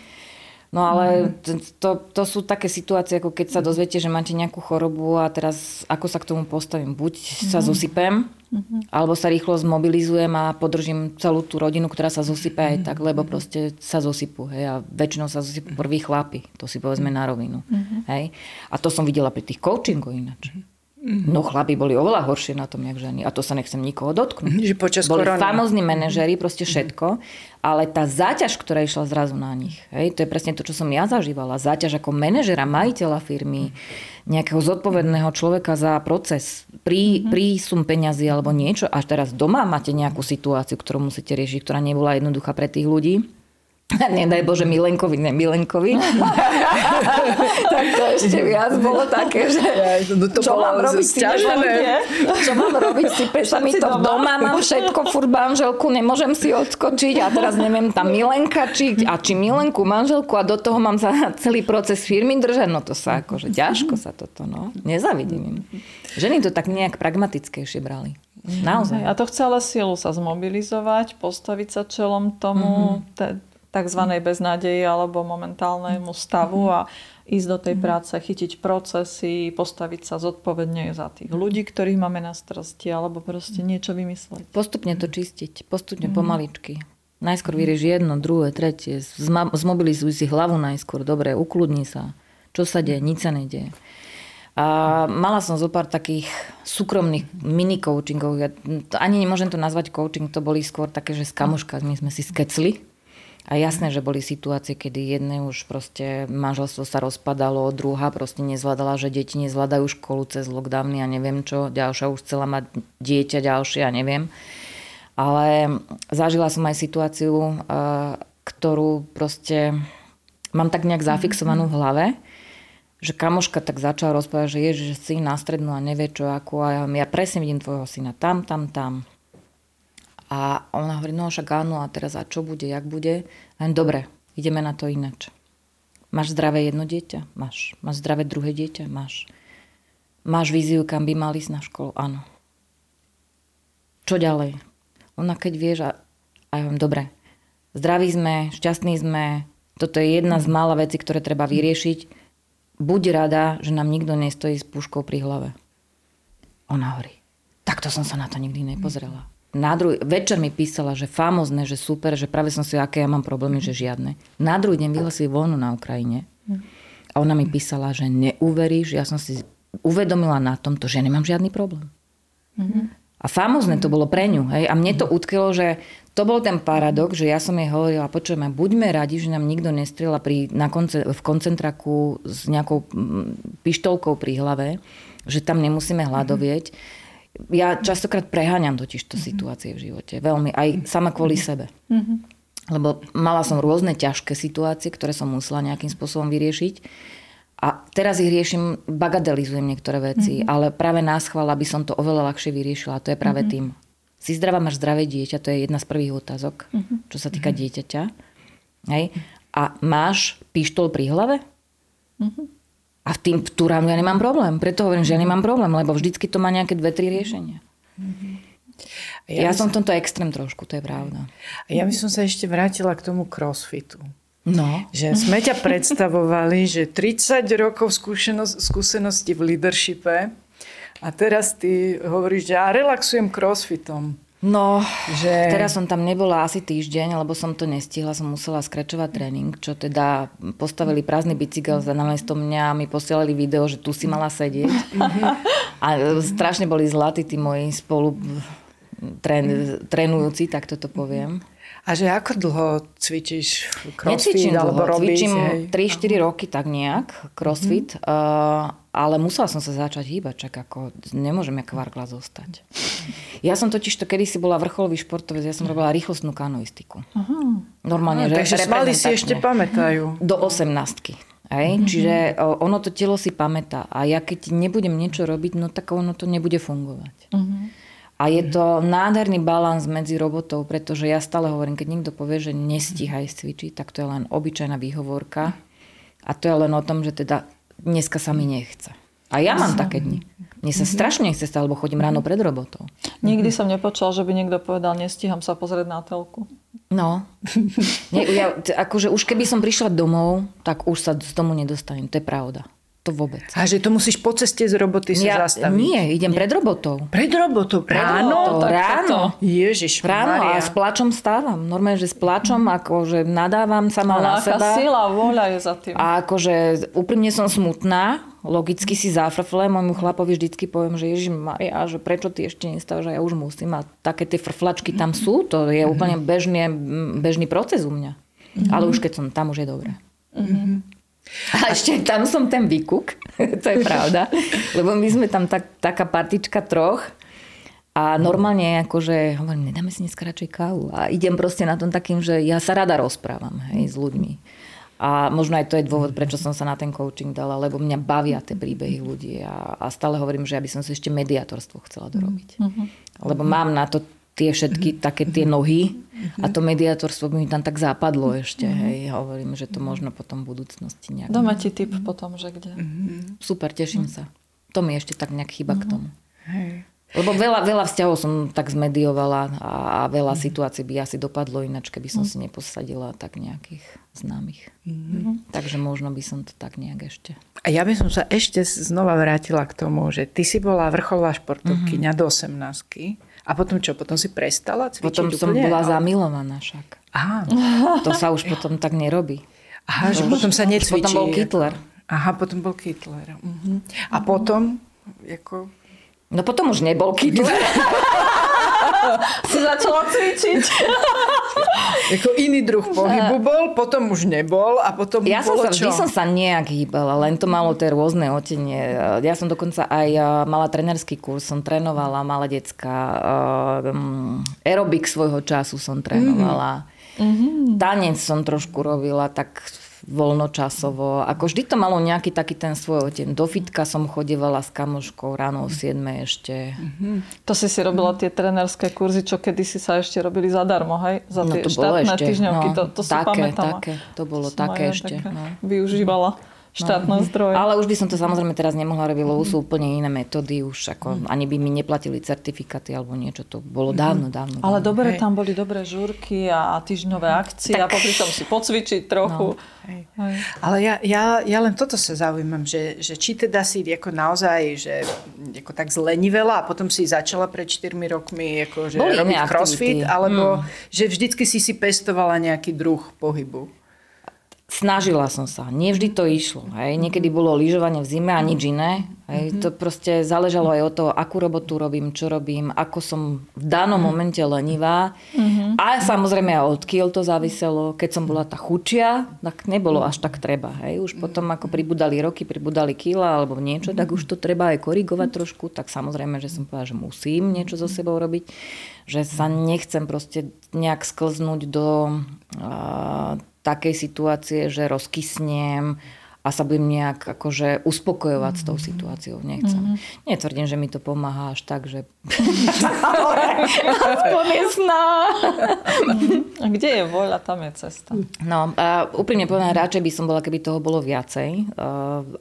No ale mhm. to, to sú také situácie, ako keď sa dozviete, že máte nejakú chorobu a teraz ako sa k tomu postavím. Buď sa mhm. zosypem, mhm. alebo sa rýchlo zmobilizujem a podržím celú tú rodinu, ktorá sa zosype aj tak, lebo proste sa zosypú. Hej, a väčšinou sa zosypú prvý chlapi. To si povedzme na rovinu. Hej. A to som videla pri tých coachingoch ináč. Mm-hmm. No chlapi boli oveľa horšie na tom, jak ženy. A to sa nechcem nikoho dotknúť. Že počas boli korony. famózni manažeri, proste všetko. Ale tá záťaž, ktorá išla zrazu na nich, hej, to je presne to, čo som ja zažívala. Záťaž ako manažera, majiteľa firmy, nejakého zodpovedného človeka za proces, prí, mm-hmm. prísum peňazí alebo niečo. Až teraz doma máte nejakú situáciu, ktorú musíte riešiť, ktorá nebola jednoduchá pre tých ľudí nedaj Bože Milenkovi, ne Milenkovi. tak to ešte viac bolo také, že no to čo mám robiť Čo mám robiť, sype sa mi to doma, mám všetko, furt manželku, nemôžem si odskočiť a teraz neviem tam Milenka, či, a či Milenku, manželku a do toho mám sa celý proces firmy držať, no to sa akože ťažko sa toto, no. Nezavidím im. Ženy to tak nejak pragmatickejšie brali. Naozaj. A to chce ale silu sa zmobilizovať, postaviť sa čelom tomu, mm-hmm tzv. beznádeji alebo momentálnemu stavu a ísť do tej práce, chytiť procesy, postaviť sa zodpovedne za tých ľudí, ktorých máme na starosti, alebo proste niečo vymysleť. Postupne to čistiť, postupne pomaličky. Najskôr vyrieš jedno, druhé, tretie, zmobilizuj si hlavu najskôr, dobre, ukludni sa. Čo sa deje? Nič sa nedieje. A mala som zo pár takých súkromných mini coachingov. Ja ani nemôžem to nazvať coaching, to boli skôr také, že s kamoškami sme si skecli a jasné, že boli situácie, kedy jedné už proste manželstvo sa rozpadalo, druhá proste nezvládala, že deti nezvládajú školu cez lockdowny a neviem čo, ďalšia už chcela mať dieťa ďalšie a neviem. Ale zažila som aj situáciu, eh, ktorú proste mám tak nejak zafixovanú v hlave, že kamoška tak začala rozprávať, že ježiš, syn na strednú a nevie čo ako a ja, ja presne vidím tvojho syna tam, tam, tam. A ona hovorí, no však áno, a teraz a čo bude, jak bude? Len dobre, ideme na to inač. Máš zdravé jedno dieťa? Máš. Máš zdravé druhé dieťa? Máš. Máš víziu, kam by mali ísť na školu? Áno. Čo ďalej? Ona keď vieš a, a ja vám, dobre, zdraví sme, šťastní sme, toto je jedna z mála vecí, ktoré treba vyriešiť. Buď rada, že nám nikto nestojí s puškou pri hlave. Ona hovorí, takto som sa na to nikdy nepozrela na druhý, večer mi písala, že famozne, že super, že práve som si, aké ja mám problémy, že žiadne. Na druhý deň vyhlasili vojnu na Ukrajine. A ona mi písala, že neuveríš, ja som si uvedomila na tomto, že nemám žiadny problém. A famozne to bolo pre ňu. Hej? A mne to utkelo, že to bol ten paradox, že ja som jej hovorila, počujeme, buďme radi, že nám nikto nestrela pri, na konce, v koncentraku s nejakou pištolkou pri hlave, že tam nemusíme hľadovieť. Mm-hmm ja častokrát preháňam totiž to mm-hmm. situácie v živote. Veľmi. Aj sama kvôli mm-hmm. sebe. Mm-hmm. Lebo mala som rôzne ťažké situácie, ktoré som musela nejakým spôsobom vyriešiť. A teraz ich riešim, bagadelizujem niektoré veci, mm-hmm. ale práve nás chvala, aby som to oveľa ľahšie vyriešila. To je práve mm-hmm. tým. Si zdravá, máš zdravé dieťa, to je jedna z prvých otázok, mm-hmm. čo sa týka mm-hmm. dieťaťa. Hej? A máš pištol pri hlave? Mm-hmm. A v tým túram ja nemám problém. Preto hovorím, že ja nemám problém, lebo vždycky to má nejaké dve, tri riešenia. Ja, ja som v tomto extrém trošku, to je pravda. A ja by som sa ešte vrátila k tomu crossfitu. No. Že sme ťa predstavovali, že 30 rokov skúsenosti v leadershipe a teraz ty hovoríš, že ja relaxujem crossfitom. No, že... teraz som tam nebola asi týždeň, lebo som to nestihla, som musela skračovať tréning, čo teda postavili prázdny bicykel za namiesto mňa mi posielali video, že tu si mala sedieť. A strašne boli zlatí tí moji spolu trén, trénujúci, tak toto poviem. A že ako dlho cvičíš crossfit? Necvičím dlho, robíš, cvičím 3-4 roky tak nejak crossfit. Mm-hmm. Uh, ale musela som sa začať hýbať, čak ako nemôžem jak vargla zostať. Ja som totiž to kedysi bola vrcholový športovec, ja som robila rýchlostnú kanoistiku. Aha. Normálne, Aha, že Takže svaly si ešte pamätajú. Do 18 Hej? Mm-hmm. Čiže ono to telo si pamätá. A ja keď nebudem niečo robiť, no tak ono to nebude fungovať. Mm-hmm. A je to nádherný balans medzi robotov, pretože ja stále hovorím, keď niekto povie, že nestíhaj cvičiť, tak to je len obyčajná výhovorka. A to je len o tom, že teda dneska sa mi nechce. A ja mám také dni. Mne sa strašne nechce stať, lebo chodím ráno pred robotou. Nikdy som nepočula, že by niekto povedal, nestíham sa pozrieť na telku. No. Nie, ja, akože už keby som prišla domov, tak už sa z domu nedostanem. To je pravda. To vôbec. A že to musíš po ceste z roboty sa ja, zastaviť? Nie, idem nie. pred robotou. Pred robotou? Pred ráno? Robotou, ráno. Ježiš Ráno a s plačom stávam. Normálne, že s plačom, akože nadávam sama na seba. sila, vôľa je za tým. A akože úprimne som smutná, logicky si zafrfle, môjmu chlapovi vždycky poviem, že Ježiš Maria, že prečo ty ešte nestávaš, že ja už musím. A také tie frflačky tam sú, to je úplne bežný, bežný proces u mňa. Mm-hmm. Ale už keď som tam, už je dobré. Mm-hmm. A ešte tam som ten vykuk, to je pravda, lebo my sme tam tak, taká partička troch a normálne akože hovorím, nedáme si dneska radšej kávu. A idem proste na tom takým, že ja sa rada rozprávam hej, s ľuďmi. A možno aj to je dôvod, prečo som sa na ten coaching dala, lebo mňa bavia tie príbehy ľudí. A, a stále hovorím, že ja by som si ešte mediátorstvo chcela dorobiť. Mm-hmm. Lebo mám na to tie všetky mm-hmm. také tie nohy mm-hmm. a to mediátorstvo by mi tam tak západlo ešte. Hej, hovorím, že to možno potom v budúcnosti nejak... Dáme ti tip potom, že kde. Super, teším sa. To mi ešte tak nejak chýba mm-hmm. k tomu. Hej. Lebo veľa, veľa vzťahov som tak zmediovala a, a veľa mm-hmm. situácií by asi dopadlo ináč, keby som si neposadila tak nejakých známych. Takže možno by som to tak nejak ešte... A ja by som sa ešte znova vrátila k tomu, že ty si bola vrcholová športovkyňa mm-hmm. do 18 a potom čo? Potom si prestala cvičiť Potom úplne? som bola zamilovaná však. Aha. To sa už potom tak nerobí. Aha, že potom sa necvičí. Potom bol Hitler. Aha, potom bol Hitler. Uh-huh. A potom, ako... No potom už nebol Hitler. si začala cvičiť. Ako iný druh pohybu bol, potom už nebol a potom ja som sa, čo? Som sa nejak hýbala, len to malo tie rôzne otenie. Ja som dokonca aj mala trenerský kurz, som trénovala malé decka. Um, aerobik svojho času som trénovala. Mm-hmm. Tanec som trošku robila, tak voľnočasovo. Ako vždy to malo nejaký taký ten svoj oteň. Do fitka som chodevala s kamoškou ráno o 7 ešte. Mm-hmm. To si si robila tie trenerské kurzy, čo kedy si sa ešte robili zadarmo, hej? Za no, tie to štátne ešte. týždňovky. No, to, to také, si pamätám. Také, to bolo také ešte. Také no. Využívala štátne no. zdroje. Ale už by som to samozrejme teraz nemohla robiť, lebo sú úplne iné metódy. Už ako, mm. ani by mi neplatili certifikáty alebo niečo. To bolo dávno, dávno. Ale dávno. dobre, Hej. tam boli dobré žúrky a týždňové akcie tak. a popri tom si pocvičiť trochu. No. Hej. Hej. Ale ja, ja, ja len toto sa zaujímam, že, že či teda si ako naozaj, že ako tak zlenivela a potom si začala pred 4 rokmi ako, že robiť crossfit, alebo mm. že vždycky si si pestovala nejaký druh pohybu. Snažila som sa. Nie vždy to išlo. Hej. Niekedy bolo lyžovanie v zime a nič iné. Hej. Mm-hmm. To proste záležalo aj od toho, akú robotu robím, čo robím, ako som v danom mm-hmm. momente lenivá. Mm-hmm. A samozrejme aj od kiel to záviselo. Keď som bola tá chučia, tak nebolo až tak treba. Hej. Už potom ako pribudali roky, pribudali kila alebo niečo, tak už to treba aj korigovať trošku. Tak samozrejme, že som povedala, že musím niečo so sebou robiť. Že sa nechcem proste nejak sklznúť do... Uh, takej situácie, že rozkysnem a sa budem nejak akože uspokojovať mm-hmm. s tou mhm. situáciou. Nechcem. Mm-hmm. Netvrdím, že mi to pomáha až tak, že aspoň je sná. a kde je voľa, tam je cesta. No, a úprimne poviem, radšej by som bola, keby toho bolo viacej,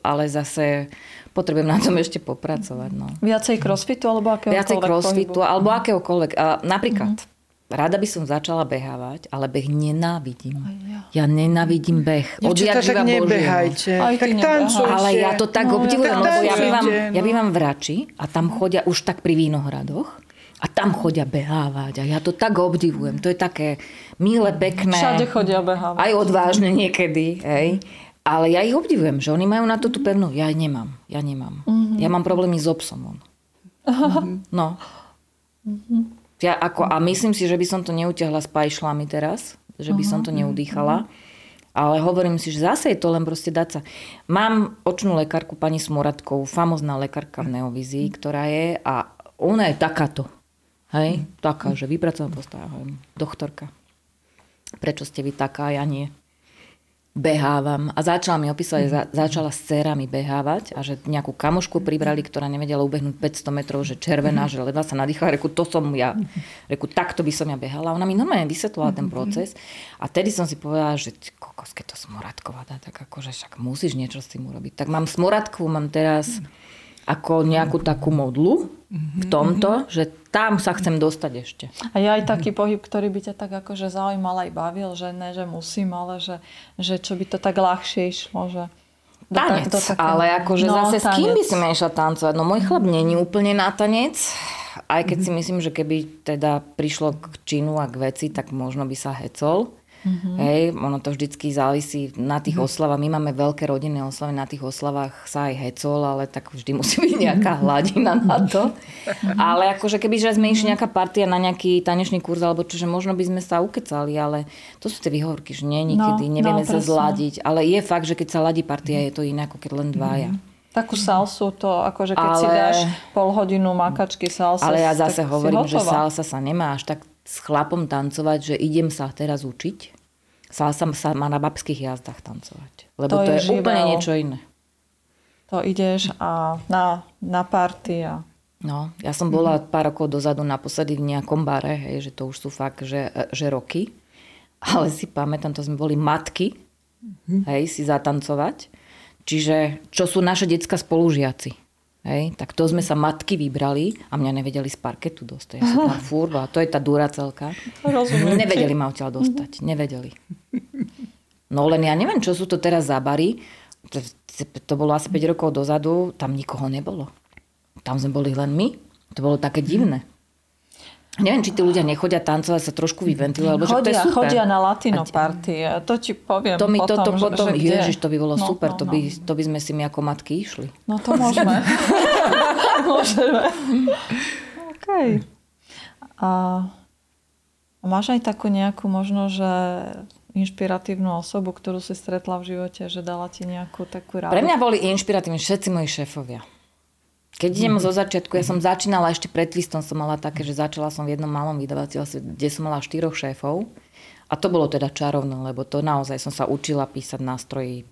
ale zase potrebujem na tom ešte popracovať. No. Viacej crossfitu alebo akéhokoľvek Viacej crossfitu pohybu. alebo akéhokoľvek. Napríklad, mm-hmm Rada by som začala behávať, ale beh nenávidím. Ja. ja nenávidím beh. Odjak tak nebehajte. Aj tak tancujte. Ale ja to tak no, obdivujem, lebo ja bývam, ja no. bývam v Rači a tam chodia už tak pri Vínohradoch a tam chodia behávať a ja to tak obdivujem. To je také milé, pekné. Všade chodia behávať. Aj odvážne niekedy. Hej. Ale ja ich obdivujem, že oni majú na to tú pevnú. Ja nemám. Ja nemám. Mm-hmm. Ja mám problémy s obsom. Mm-hmm. No. Mm-hmm. Ja ako, a myslím si, že by som to neutiahla s pajšlami teraz, že by som to neudýchala. Ale hovorím si, že zase je to len proste dať sa. Mám očnú lekárku pani Smoradkovú, famozná lekárka v Neovizii, ktorá je a ona je takáto. Hej, taká, že vypracovaná postava. Doktorka. Prečo ste vy taká, ja nie? Behávam. A začala mi opísať, za, začala s cérami behávať a že nejakú kamošku pribrali, ktorá nevedela ubehnúť 500 metrov, že červená, že ledva sa nadýchala. Reku, to som ja. Reku, takto by som ja behala. Ona mi normálne vysvetlila ten proces. A tedy som si povedala, že kokos, keď to Smoradková dá, tak akože však musíš niečo s tým urobiť. Tak mám Smoradku, mám teraz ako nejakú takú modlu v tomto, že tam sa chcem dostať ešte. A je aj taký pohyb, ktorý by ťa tak akože zaujímal aj bavil, že ne, že musím, ale že, že čo by to tak ľahšie išlo, že... Do tanec, do také... ale akože no, zase tanec. s kým by si išla tancovať? No môj chlap není úplne na tanec, aj keď si myslím, že keby teda prišlo k činu a k veci, tak možno by sa hecol. Mm-hmm. Hej, ono to vždycky závisí na tých mm-hmm. oslavách. My máme veľké rodinné oslavy, na tých oslavách sa aj hecol, ale tak vždy musí byť nejaká mhm. hladina na to. ale akože keby že sme išli nejaká partia na nejaký tanečný kurz alebo čo, že možno by sme sa ukecali, ale to sú tie výhovorky, že nie nikdy, no, nevieme no, sa zladiť. Ale je fakt, že keď sa ladí partia, je to iné ako keď len dvaja. Mm-hmm. Takú salsu, to akože keď ale, si dáš pol hodinu makačky salsa. Ale ja zase hovorím, že salsa sa nemá až tak s chlapom tancovať, že idem sa teraz učiť. Salsa sa má na babských jazdách tancovať. Lebo to, to je, je úplne niečo iné. To ideš a na, na party a... No, ja som bola mm. pár rokov dozadu naposledy v nejakom bare, hej, že to už sú fakt, že, že roky. Ale si pamätám, to sme boli matky, mm. hej, si zatancovať. Čiže, čo sú naše detská spolužiaci. Hej, tak to sme sa matky vybrali a mňa nevedeli z parketu dostať. Ja som tam fúrba, to je tá duracelka. Rozumiem. Nevedeli ma odtiaľ dostať. Nevedeli. No len ja neviem, čo sú to teraz za bary. To, to bolo asi 5 rokov dozadu, tam nikoho nebolo. Tam sme boli len my. To bolo také divné. Neviem, či tí ľudia nechodia tancovať, sa trošku vyventilujú, lebo chodia, to je super. Chodia na latino party, to ti poviem to mi potom, to, to potom, že, že ježiš, to by bolo no, super, no, to, by, no. to by sme si my ako matky išli. No to môžeme. môžeme. OK. A, a máš aj takú nejakú možno, že inšpiratívnu osobu, ktorú si stretla v živote, že dala ti nejakú takú radu? Pre mňa boli inšpiratívni všetci moji šéfovia. Keď idem zo začiatku, ja som začínala ešte pred Twistom, som mala také, že začala som v jednom malom vydavateľstve, kde som mala štyroch šéfov. A to bolo teda čarovné, lebo to naozaj som sa učila písať nástroji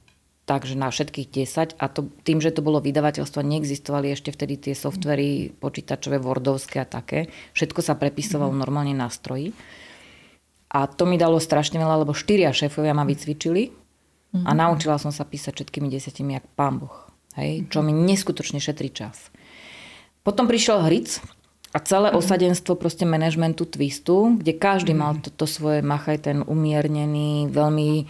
takže na všetkých 10 a to, tým, že to bolo vydavateľstvo, neexistovali ešte vtedy tie softvery počítačové, wordovské a také. Všetko sa prepisovalo normálne na stroji. A to mi dalo strašne veľa, lebo štyria šéfovia ma vycvičili a naučila som sa písať všetkými desiatimi, jak pán Boh. Hej, čo mi neskutočne šetrí čas. Potom prišiel Hric a celé mhm. osadenstvo proste manažmentu Twistu, kde každý mal mhm. toto svoje machaj, ten umiernený, veľmi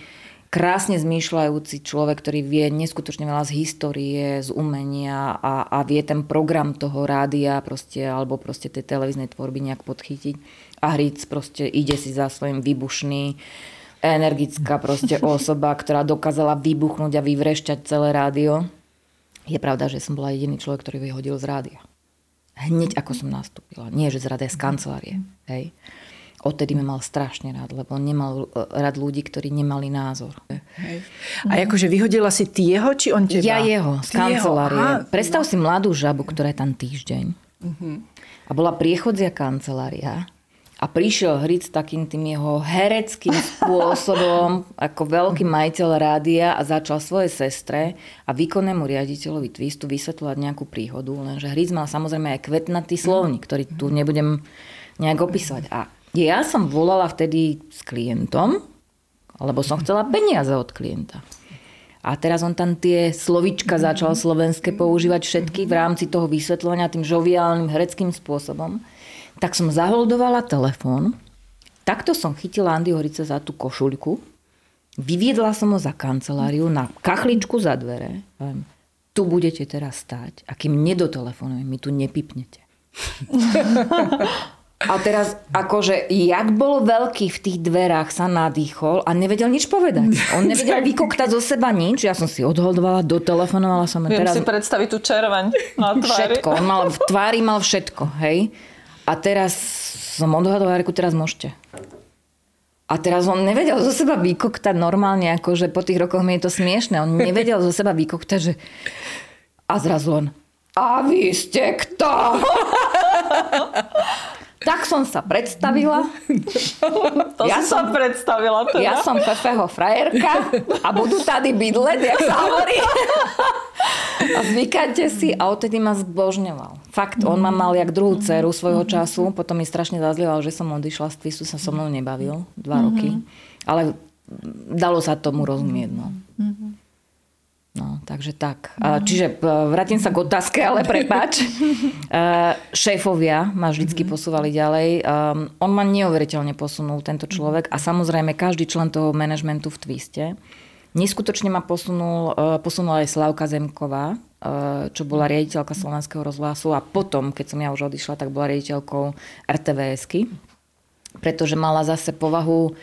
krásne zmýšľajúci človek, ktorý vie neskutočne veľa z histórie, z umenia a, a vie ten program toho rádia proste, alebo proste tej televíznej tvorby nejak podchytiť. A Hric proste ide si za svojim výbušný, energická proste osoba, ktorá dokázala vybuchnúť a vyvrešťať celé rádio. Je pravda, že som bola jediný človek, ktorý vyhodil z rádia. Hneď ako som nastúpila. Nie, že z rádia, z kancelárie. Hej. Odtedy ma mal strašne rád, lebo nemal e, rád ľudí, ktorí nemali názor. Hej. A akože vyhodila si ty jeho, či on teba? Ja jeho, z ty kancelárie. Jeho. Predstav si mladú žabu, ktorá je tam týždeň. Uh-huh. A bola priechodzia kancelária a prišiel Hric takým tým jeho hereckým spôsobom ako veľký majiteľ rádia a začal svoje sestre a výkonnému riaditeľovi Twistu vysvetľovať nejakú príhodu, lenže Hric mal samozrejme aj kvetnatý slovník, ktorý tu nebudem nejak opísať. A ja som volala vtedy s klientom, lebo som chcela peniaze od klienta. A teraz on tam tie slovička začal slovenské používať všetky v rámci toho vysvetľovania tým žoviálnym hereckým spôsobom. Tak som zaholdovala telefón, takto som chytila Andy Horice za tú košuľku, vyviedla som ho za kanceláriu na kachličku za dvere. Tu budete teraz stáť a kým nedotelefonujem, mi tu nepipnete. A teraz akože, jak bol veľký v tých dverách, sa nadýchol a nevedel nič povedať. On nevedel vykoktať zo seba nič. Ja som si odholdovala, dotelefonovala som. Viem teraz... si predstaviť tú červeň na tvári. Všetko. On mal, v tvári mal všetko. Hej. A teraz som odhadovala, reku, teraz môžete. A teraz on nevedel zo seba vykoktať normálne, ako že po tých rokoch mi je to smiešne. On nevedel zo seba vykoktať, že... A zrazu on, a vy ste kto? Tak som sa predstavila. to ja som sa predstavila. Teda. Ja som Fefeho frajerka a budú tady bydleť, jak sa hovorí. a zvykajte si a odtedy ma zbožňoval. Fakt, on ma mal jak druhú dceru svojho času, potom mi strašne zazlieval, že som odišla z Twistu, sa so mnou nebavil dva roky. Ale dalo sa tomu rozumieť. No. No, takže tak. Mm. Čiže e, vrátim sa k otázke, ale prepač. E, šéfovia ma vždycky mm. posúvali ďalej. Um, on ma neuveriteľne posunul, tento človek. A samozrejme, každý člen toho manažmentu v Twiste. Neskutočne ma posunul, e, posunula aj Slavka Zemková, čo bola riaditeľka Slovenského rozhlasu a potom, keď som ja už odišla, tak bola riaditeľkou RTVSky, pretože mala zase povahu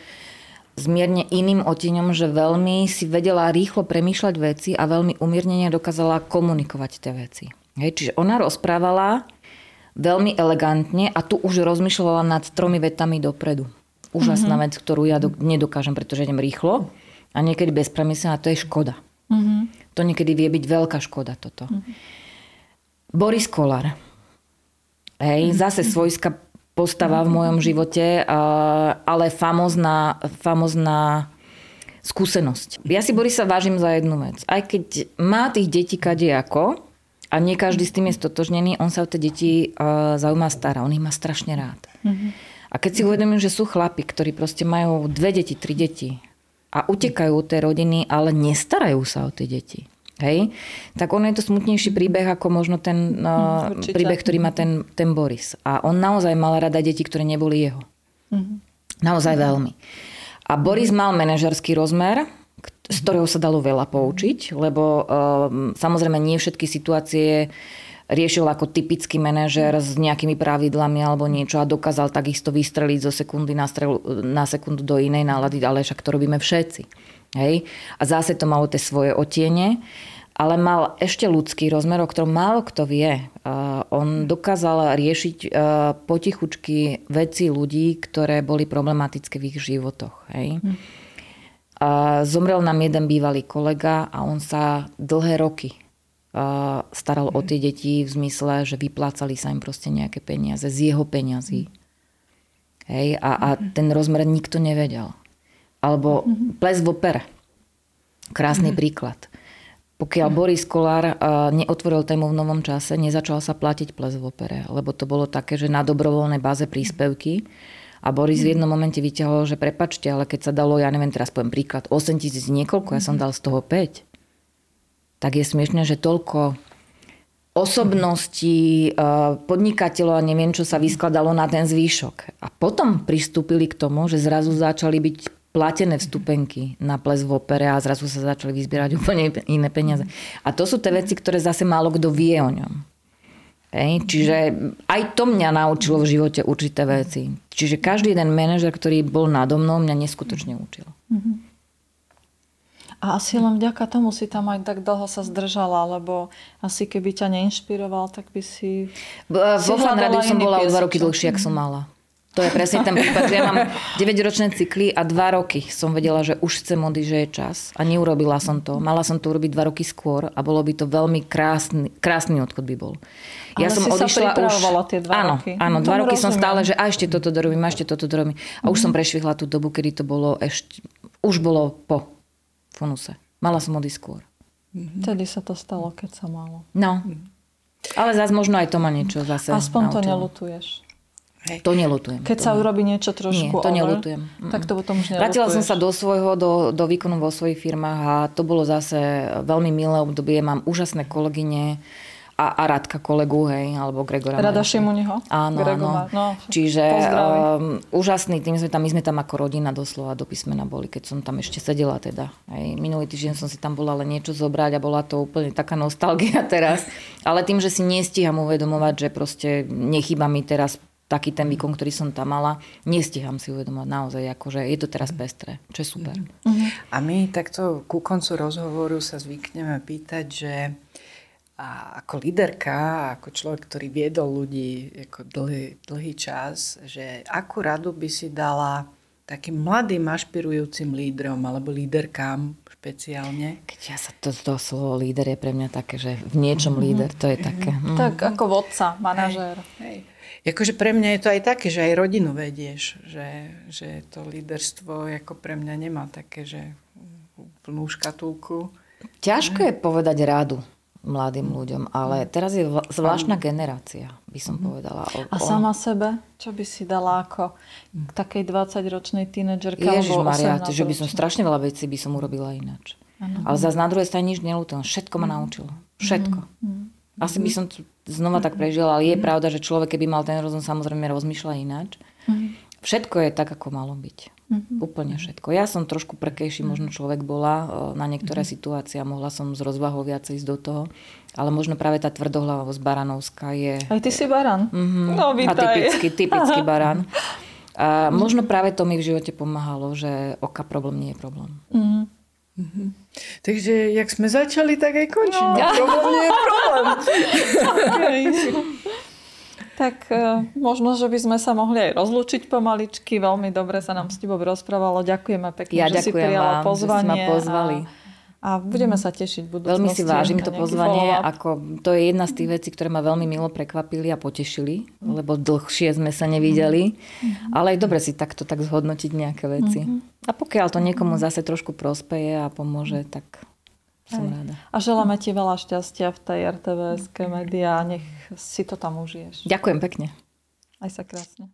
zmierne iným oteňom, že veľmi si vedela rýchlo premýšľať veci a veľmi umiernene dokázala komunikovať tie veci. Hej, čiže ona rozprávala veľmi elegantne a tu už rozmýšľala nad tromi vetami dopredu. Úžasná mm-hmm. vec, ktorú ja do, nedokážem, pretože idem rýchlo a niekedy bez premyslenia a to je škoda. Mm-hmm. To niekedy vie byť veľká škoda toto. Mm-hmm. Boris Kolár. Hej, mm-hmm. zase svojská postava v mojom živote, ale famozná, famozná skúsenosť. Ja si Borisa vážim za jednu vec. Aj keď má tých detí kadejako a nie každý s tým je stotožnený, on sa o tie deti zaujíma stará. On ich má strašne rád. A keď si uvedomím, že sú chlapi, ktorí proste majú dve deti, tri deti a utekajú od tej rodiny, ale nestarajú sa o tie deti. Hej? Tak ono je to smutnejší príbeh ako možno ten uh, príbeh, ktorý má ten, ten Boris. A on naozaj mal rada deti, ktoré neboli jeho. Mm-hmm. Naozaj mm-hmm. veľmi. A Boris mal manažerský rozmer, z ktorého sa dalo veľa poučiť, lebo uh, samozrejme nie všetky situácie riešil ako typický manažer s nejakými pravidlami alebo niečo a dokázal takisto vystreliť zo sekundy na, strelu, na sekundu do inej nálady, ale však to robíme všetci. Hej? A zase to malo tie svoje otiene ale mal ešte ľudský rozmer, o ktorom málo kto vie. On dokázal riešiť potichučky veci ľudí, ktoré boli problematické v ich životoch. Hej. Hm. Zomrel nám jeden bývalý kolega a on sa dlhé roky staral o tie deti v zmysle, že vyplácali sa im proste nejaké peniaze z jeho peňazí. Hej, a, a ten rozmer nikto nevedel. Alebo mhm. ples v opere. Krásny mm-hmm. príklad. Pokiaľ Boris Kolár neotvoril tému v novom čase, nezačal sa platiť ples v opere, lebo to bolo také, že na dobrovoľnej báze príspevky. A Boris v jednom momente vyťahol, že prepačte, ale keď sa dalo, ja neviem, teraz poviem príklad, 8 tisíc niekoľko, ja som dal z toho 5. Tak je smiešne, že toľko osobností, podnikateľov a neviem, čo sa vyskladalo na ten zvýšok. A potom pristúpili k tomu, že zrazu začali byť platené vstupenky na ples v opere a zrazu sa začali vyzbierať úplne iné peniaze. A to sú tie veci, ktoré zase málo kto vie o ňom. Hej? Čiže aj to mňa naučilo v živote určité veci. Čiže každý jeden manažer, ktorý bol nado mnou, mňa neskutočne učil. A asi len vďaka tomu si tam aj tak dlho sa zdržala, lebo asi keby ťa neinšpiroval, tak by si... Vo Fan som bola o dva roky dlhšie, ak som mala. To je presne ten prípad, že ja mám 9-ročné cykly a 2 roky som vedela, že už chcem odísť, že je čas. A neurobila som to. Mala som to urobiť 2 roky skôr a bolo by to veľmi krásny, krásny odchod by bol. Ale ja som si odišla sa už... tie 2 áno, roky. Áno, 2 roky rozumiem. som stále, že a ešte toto dorobím, a ešte toto dorobím. A už mm-hmm. som prešvihla tú dobu, kedy to bolo ešte... Už bolo po funuse. Mala som odísť skôr. Mm-hmm. Vtedy sa to stalo, keď sa malo. No. Ale zase možno aj to má niečo zase Aspoň naučilo. to nelutuješ. Hej. To nelutujem. Keď to sa urobí niečo trošku Nie, to nelutujem. Tak to potom už nelutuješ. Vrátila som sa do svojho, do, do výkonu vo svojich firmách a to bolo zase veľmi milé obdobie. Mám úžasné kolegyne a, a Radka kolegu, hej, alebo Gregora. Rada Šimuniho? Áno, áno. No, Čiže um, úžasný tým sme tam, my sme tam ako rodina doslova do písmena boli, keď som tam ešte sedela teda. Hej. Minulý týždeň som si tam bola len niečo zobrať a bola to úplne taká nostalgia teraz. Ale tým, že si nestíham uvedomovať, že proste nechýba mi teraz taký ten výkon, ktorý som tam mala, nestiham si uvedomať naozaj, akože je to teraz pestré, čo je super. A my takto ku koncu rozhovoru sa zvykneme pýtať, že a ako líderka, ako človek, ktorý viedol ľudí ako dlhý, dlhý čas, že akú radu by si dala takým mladým ašpirujúcim lídrom alebo líderkám špeciálne? Keď ja sa to, to slovo líder je pre mňa také, že v niečom mm-hmm. líder, to je také. Mm. Tak ako vodca, manažér. Hej, hej. Akože pre mňa je to aj také, že aj rodinu vedieš, že, že to líderstvo ako pre mňa nemá také, že plnú škatulku. Ťažko je povedať rádu mladým ľuďom, ale teraz je zvláštna generácia, by som povedala. O, A sama sebe? Čo by si dala ako takej 20-ročnej tínedžerke? Ježiš Maria, že by som strašne veľa vecí by som urobila ináč. Ano. Ale zase na druhej strane nič nelútujem. Všetko ma naučilo. Všetko. Mm. Asi by som to znova tak prežila, ale je pravda, že človek, keby mal ten rozum, samozrejme rozmýšľa ináč. Všetko je tak, ako malo byť. Mm-hmm. Úplne všetko. Ja som trošku prekejší, možno človek bola na niektoré mm-hmm. situácie a mohla som z rozvahou viacej ísť do toho. Ale možno práve tá tvrdohlavosť baranovská je... Aj ty si baran. Mm-hmm. No, vítaj. A typický, typický baran. A možno práve to mi v živote pomáhalo, že oka problém nie je problém. Mm-hmm. Mm-hmm. Takže jak sme začali, tak aj končíme. No. Problém nie je problém. okay. Tak uh, možno, že by sme sa mohli aj rozlúčiť pomaličky. Veľmi dobre sa nám s tebou rozprávalo. Ďakujeme pekne, ja že si prijala vám, pozvanie. Že si ma pozvali. A, a budeme sa tešiť budúcnosti. Veľmi si vážim to pozvanie. Ako, to je jedna z tých vecí, ktoré ma veľmi milo prekvapili a potešili, lebo dlhšie sme sa nevideli. Mm. Ale aj dobre si takto tak zhodnotiť nejaké veci. Mm. A pokiaľ to niekomu zase trošku prospeje a pomôže, tak som Hej. rada. A želáme ti veľa šťastia v tej RTVS médiá. Nech si to tam užiješ. Ďakujem pekne. Aj sa krásne.